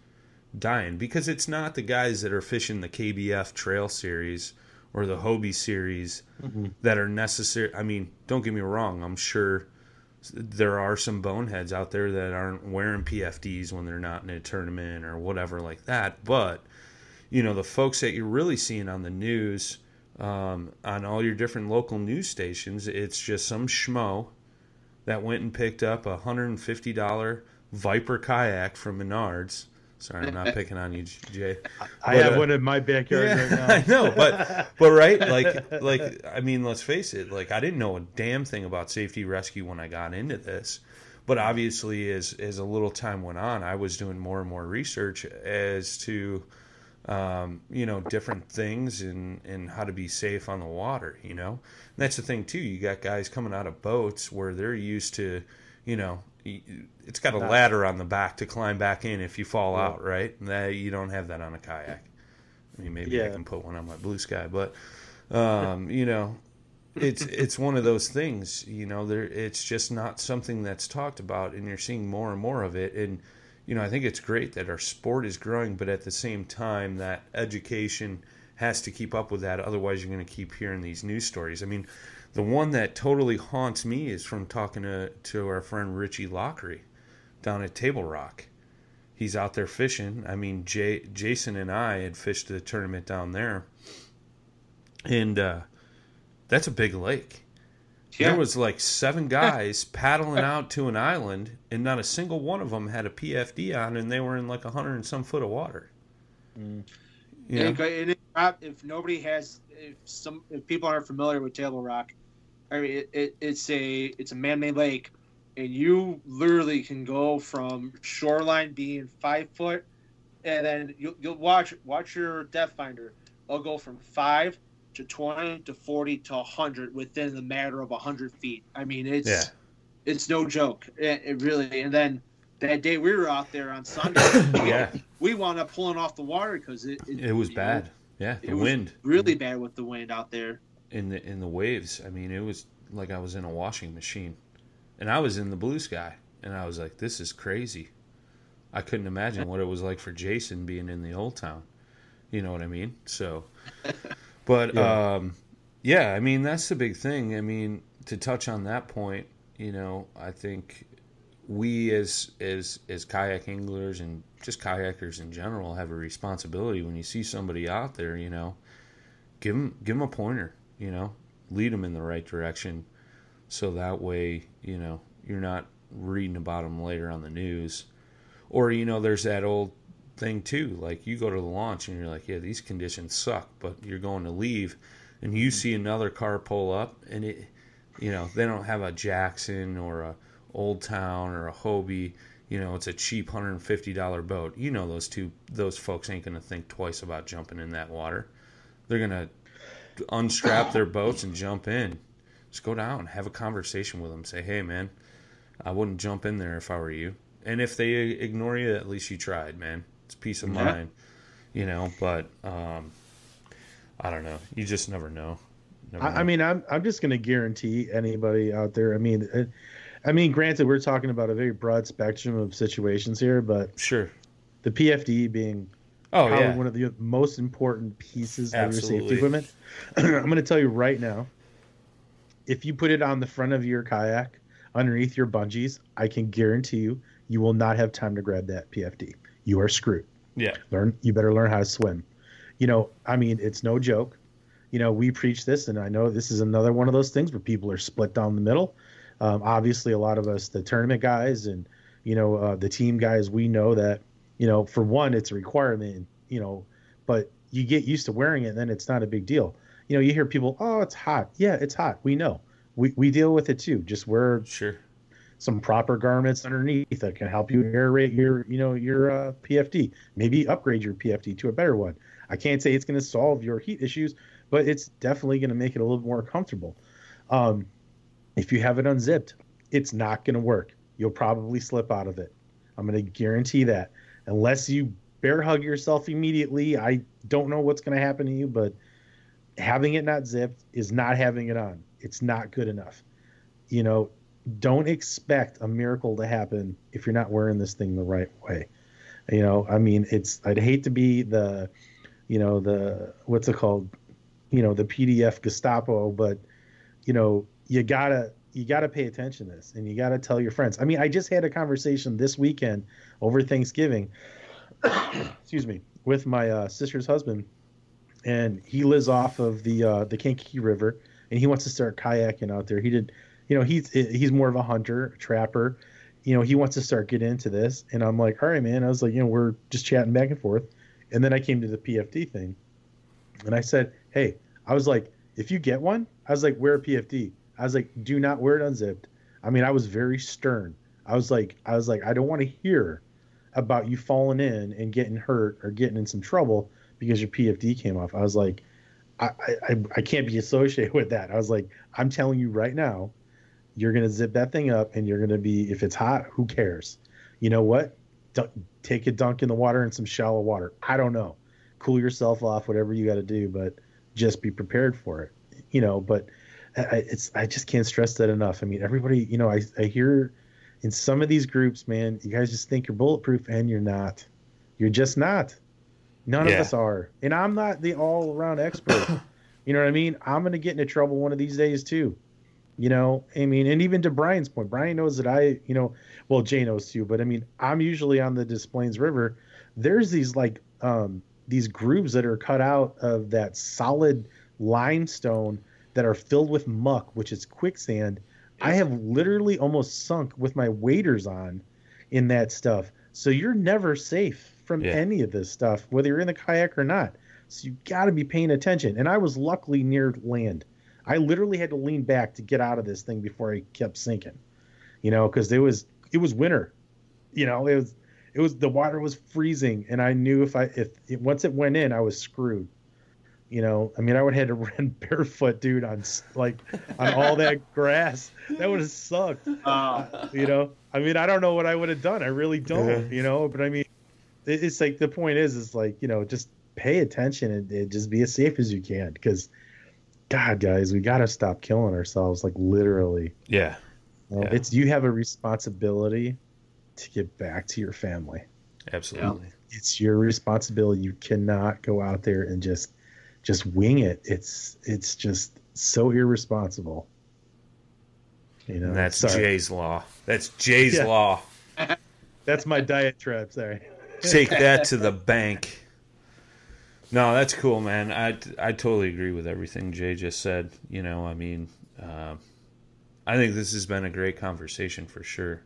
Speaker 2: dying because it's not the guys that are fishing the KBF Trail Series or the Hobie Series mm-hmm. that are necessary. I mean, don't get me wrong, I'm sure there are some boneheads out there that aren't wearing PFDs when they're not in a tournament or whatever like that. But you know, the folks that you're really seeing on the news, um, on all your different local news stations, it's just some schmo that went and picked up a hundred and fifty dollar Viper kayak from Menards. Sorry, I'm not picking on you, Jay.
Speaker 5: I have
Speaker 2: uh,
Speaker 5: one in my backyard right now.
Speaker 2: I know, but but right, like like I mean, let's face it. Like I didn't know a damn thing about safety rescue when I got into this, but obviously, as as a little time went on, I was doing more and more research as to um, you know different things and and how to be safe on the water. You know, and that's the thing too. You got guys coming out of boats where they're used to, you know. It's got a ladder on the back to climb back in if you fall out, right? That you don't have that on a kayak. I mean, maybe I can put one on my blue sky, but um, you know, it's it's one of those things. You know, there it's just not something that's talked about, and you're seeing more and more of it. And you know, I think it's great that our sport is growing, but at the same time, that education has to keep up with that. Otherwise, you're going to keep hearing these news stories. I mean, the one that totally haunts me is from talking to to our friend Richie Lockery down at Table Rock he's out there fishing. I mean, Jay, Jason and I had fished the tournament down there, and uh, that's a big lake.
Speaker 6: Yeah.
Speaker 2: There was like seven guys paddling out to an island, and not a single one of them had a PFD on, and they were in like a hundred and some foot of water. Mm. You know?
Speaker 6: And it- if nobody has, if some, if people aren't familiar with Table Rock, I mean, it, it, it's a it's a man-made lake, and you literally can go from shoreline being five foot, and then you'll, you'll watch watch your depth finder. It'll go from five to twenty to forty to hundred within the matter of hundred feet. I mean, it's
Speaker 2: Yeah.
Speaker 6: it's no joke. It, it really. And then that day we were out there on Sunday,
Speaker 2: Yeah,
Speaker 6: we wound up pulling off the water because it,
Speaker 2: it was
Speaker 6: you know,
Speaker 2: bad. Yeah, the
Speaker 6: it was
Speaker 2: wind
Speaker 6: really bad with the wind out there.
Speaker 2: in the in the waves. I mean, it was like I was in a washing machine, and I was in the blue sky, and I was like, "This is crazy." I couldn't imagine what it was like for Jason being in the Old Town. You know what I mean? So, but
Speaker 5: Yeah.
Speaker 2: um, yeah, I mean that's the big thing. I mean to touch on that point, you know, I think we as as as kayak anglers and just kayakers in general have a responsibility when you see somebody out there, you know, give them give them a pointer, you know, lead them in the right direction, so that way, you know, you're not reading about them later on the news. Or you know, there's that old thing too. Like you go to the launch and you're like, yeah, these conditions suck, but you're going to leave, and you see another car pull up, and it, you know, they don't have a Jackson or a Old Town or a Hobie. You know, it's a cheap hundred and fifty dollar boat. You know, those two those folks ain't gonna think twice about jumping in that water. They're gonna unstrap their boats and jump in. Just go down, have a conversation with them. Say, hey, man, I wouldn't jump in there if I were you. And if they ignore you, at least you tried, man. It's peace of
Speaker 5: Yeah.
Speaker 2: mind, you know. But um, I don't know. You just never know. Never
Speaker 5: I, I mean, I'm I'm just going to guarantee anybody out there. I mean, it, I mean, granted, we're talking about a very broad spectrum of situations here, but
Speaker 2: sure.
Speaker 5: the PFD being
Speaker 2: Oh
Speaker 5: probably
Speaker 2: yeah,
Speaker 5: one of the most important pieces of your safety equipment. I'm going to tell you right now, if you put it on the front of your kayak underneath your bungees, I can guarantee you, you will not have time to grab that PFD. You are screwed.
Speaker 2: yeah,
Speaker 5: learn you better learn how to swim. You know i mean it's no joke. You know we preach this and i know this is another one of those things where people are split down the middle. Um, obviously a lot of us the tournament guys and you know uh, the team guys we know that you know for one it's a requirement you know but you get used to wearing it and then it's not a big deal. You know you hear people oh it's hot. Yeah it's hot. We know. We, we deal with it too. Just wear
Speaker 2: sure.
Speaker 5: Some proper garments underneath that can help you aerate your you know your uh, PFD. Maybe upgrade your PFD to a better one. I can't say it's going to solve your heat issues, but it's definitely going to make it a little more comfortable. Um, if you have it unzipped, it's not going to work. You'll probably slip out of it. I'm going to guarantee that. Unless you bear hug yourself immediately, I don't know what's going to happen to you, but having it not zipped is not having it on. It's not good enough. You know, don't expect a miracle to happen if you're not wearing this thing the right way. You know, I mean, it's I'd hate to be the, you know, the what's it called, you know, the PDF Gestapo, but you know, you gotta you gotta pay attention to this, and you gotta tell your friends. I mean, I just had a conversation this weekend over Thanksgiving. excuse me, with my uh, sister's husband, and he lives off of the uh, the Kankakee River, and he wants to start kayaking out there. He did you know he's he's more of a hunter trapper. You know he wants to start getting into this. And i'm like all right man. I was like you know we're just chatting back and forth. And then i came to the pfd thing. And i said hey i was like if you get one i was like wear a pfd i was like do not wear it unzipped. I mean i was very stern. I was like i was like i don't want to hear about you falling in and getting hurt or getting in some trouble because your pfd came off. I was like I, I, I can't be associated with that. I was like, I'm telling you right now, you're gonna zip that thing up and you're gonna be if it's hot who cares? You know what? Dunk, take a dunk in the water and some shallow water. I don't know. Cool yourself off whatever you got to do but just be prepared for it you know but I, it's i just can't stress that enough. I mean everybody you know i, I hear in some of these groups man you guys just think you're bulletproof and you're not. You're just not. None
Speaker 2: Yeah.
Speaker 5: of us are. And i'm not the all-around expert. You know what i mean? I'm gonna get into trouble one of these days too you know, I mean, and even to Brian's point, Brian knows that I, you know, well, Jay knows too, but I mean, I'm usually on the Des Plaines River. There's these like um these grooves that are cut out of that solid limestone that are filled with muck, which is quicksand. I have literally almost sunk with my waders on in that stuff. So you're never safe from
Speaker 2: Yeah.
Speaker 5: any of this stuff, whether you're in the kayak or not. So you got to be paying attention. And I was luckily near land. I literally had to lean back to get out of this thing before I kept sinking. You know, because it was it was winter. You know, it was it was the water was freezing, and I knew if I if it, once it went in, I was screwed. You know, I mean, I would have had to run barefoot, dude, on s- like on all that grass. That would have sucked.
Speaker 6: Uh,
Speaker 5: You know, I mean, I don't know what I would have done. I really don't. You know, but I mean, it, it's like the point is, is like you know, just pay attention and, and just be as safe as you can, because God, guys, we got to stop killing ourselves, like literally.
Speaker 2: Yeah,
Speaker 5: You know,
Speaker 2: Yeah.
Speaker 5: It's you have a responsibility to get back to your family.
Speaker 2: absolutely.
Speaker 5: It's your responsibility. You cannot go out there and just just wing it. It's it's just so irresponsible. You know,
Speaker 2: And that's
Speaker 5: sorry.
Speaker 2: Jay's law. That's Jay's
Speaker 5: Yeah.
Speaker 2: law.
Speaker 5: That's my diet trap. Sorry.
Speaker 2: Take that to the bank. No, that's cool, man. I, I totally agree with everything Jay just said. You know, I mean, uh, I think this has been a great conversation for sure.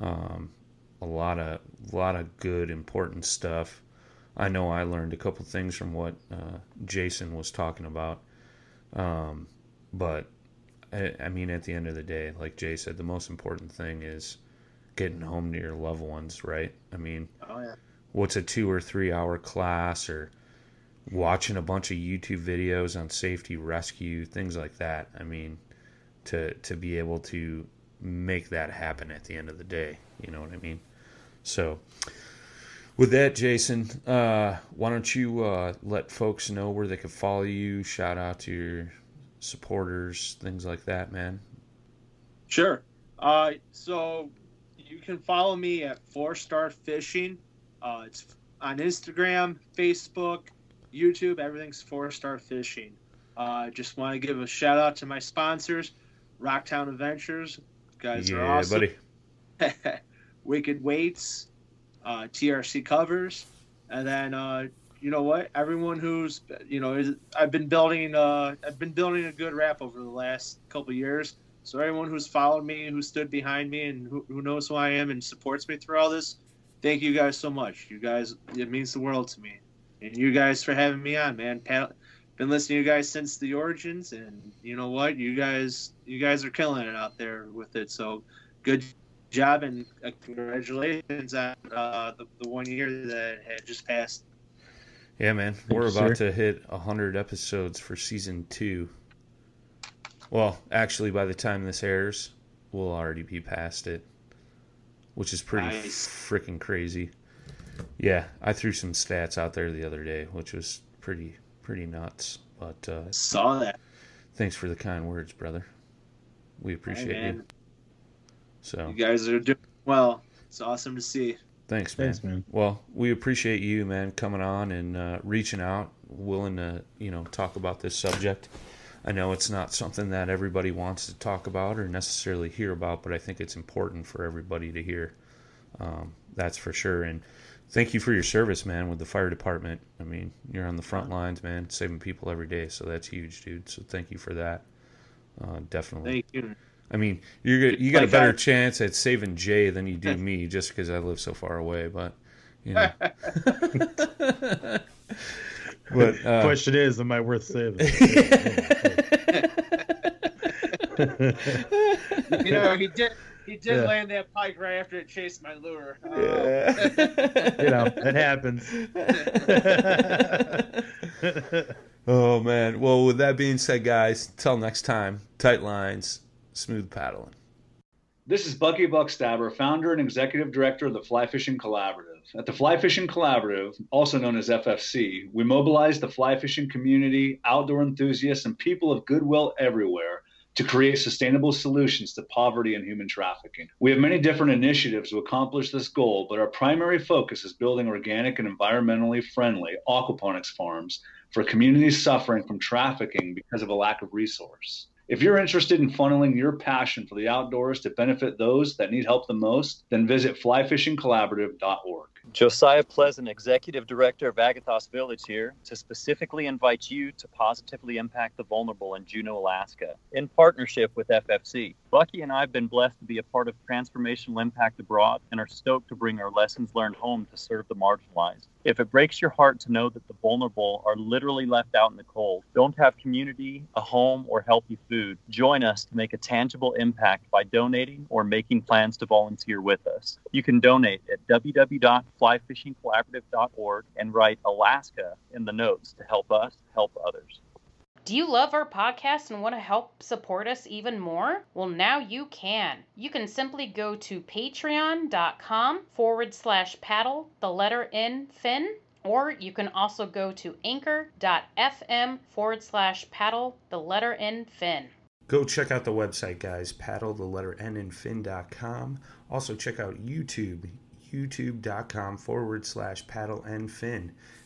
Speaker 2: Um, a lot of a lot of good important stuff. I know I learned a couple things from what uh, Jason was talking about. Um, but I, I mean, at the end of the day, like Jay said, the most important thing is getting home to your loved ones, right? I mean,
Speaker 6: Oh yeah.
Speaker 2: what's a two or three hour class or watching a bunch of YouTube videos on safety rescue, things like that. I mean, to to be able to make that happen at the end of the day, you know what I mean? So with that, Jason, uh, why don't you uh, let folks know where they can follow you? Shout out to your supporters, things like that, man.
Speaker 6: Sure. Uh, so you can follow me at Four Star Fishing. Uh, it's on Instagram, Facebook, YouTube. Everything's Four Star Fishing. Uh, just want to give a shout out to my sponsors, Rocktown Adventures. You guys are
Speaker 2: yeah,
Speaker 6: awesome.
Speaker 2: buddy.
Speaker 6: Wicked Weights, uh, TRC covers, and then uh, you know what? Everyone who's you know is, I've been building uh, I've been building a good rap over the last couple years. So everyone who's followed me, who stood behind me, and who, who knows who I am and supports me through all this, thank you guys so much. You guys, it means the world to me, and you guys for having me on, man. Pat, been listening to you guys since the origins, and you know what? You guys, you guys are killing it out there with it. So good job and uh, congratulations on uh, the, the one year that had just passed.
Speaker 2: Yeah, man. We're
Speaker 5: you,
Speaker 2: about
Speaker 5: sir.
Speaker 2: to hit 100 episodes for season two. Well, actually, by the time this airs, we'll already be past it, which is pretty
Speaker 6: Nice.
Speaker 2: freaking crazy. Yeah, I threw some stats out there the other day, which was pretty pretty nuts. But uh,
Speaker 6: Saw that.
Speaker 2: thanks for the kind words, brother. We appreciate
Speaker 6: Hey,
Speaker 2: you. So
Speaker 6: You guys are doing well. It's awesome to see.
Speaker 2: Thanks, man.
Speaker 5: Thanks, man.
Speaker 2: Well, we appreciate you, man, coming on and uh, reaching out, willing to, you know, talk about this subject. I know it's not something that everybody wants to talk about or necessarily hear about, but I think it's important for everybody to hear. Um, that's for sure. And thank you for your service, man, with the fire department. I mean, you're on the front lines, man, saving people every day, so that's huge, dude. So thank you for that. Uh, definitely.
Speaker 6: Thank you.
Speaker 2: I mean, you're you got a better chance at saving Jay than you do me, just because I live so far away. But you know, but uh,
Speaker 5: Question is, am I worth saving?
Speaker 6: You know, he did. He did
Speaker 5: Yeah.
Speaker 6: land that pike right after it chased my lure. Oh,
Speaker 5: you know, it happens.
Speaker 2: oh man. Well, with that being said, guys, till next time, tight lines, smooth paddling.
Speaker 7: This is Bucky Buckstaff, founder and executive director of the Fly Fishing Collaborative. At the Fly Fishing Collaborative, also known as FFC, we mobilize the fly fishing community, outdoor enthusiasts, and people of goodwill everywhere to create sustainable solutions to poverty and human trafficking. We have many different initiatives to accomplish this goal, but our primary focus is building organic and environmentally friendly aquaponics farms for communities suffering from trafficking because of a lack of resource. If you're interested in funneling your passion for the outdoors to benefit those that need help the most, then visit flyfishingcollaborative.org.
Speaker 8: Josiah Pleasant, Executive Director of Agathos Village here, to specifically invite you to positively impact the vulnerable in Juneau, Alaska, in partnership with FFC. Bucky and I have been blessed to be a part of Transformational Impact Abroad and are stoked to bring our lessons learned home to serve the marginalized. If it breaks your heart to know that the vulnerable are literally left out in the cold, don't have community, a home, or healthy food, join us to make a tangible impact by donating or making plans to volunteer with us. You can donate at www.flyfishingcollaborative.org and write Alaska in the notes to help us help others.
Speaker 9: Do you love our podcast and want to help support us even more? Well, now you can. You can simply go to patreon.com forward slash paddle, the letter N, fin, or you can also go to anchor.fm forward slash paddle, the letter N, fin.
Speaker 2: Go check out the website, guys. Paddle the letter N and fin.com. Also check out YouTube, youtube.com forward slash paddle and fin.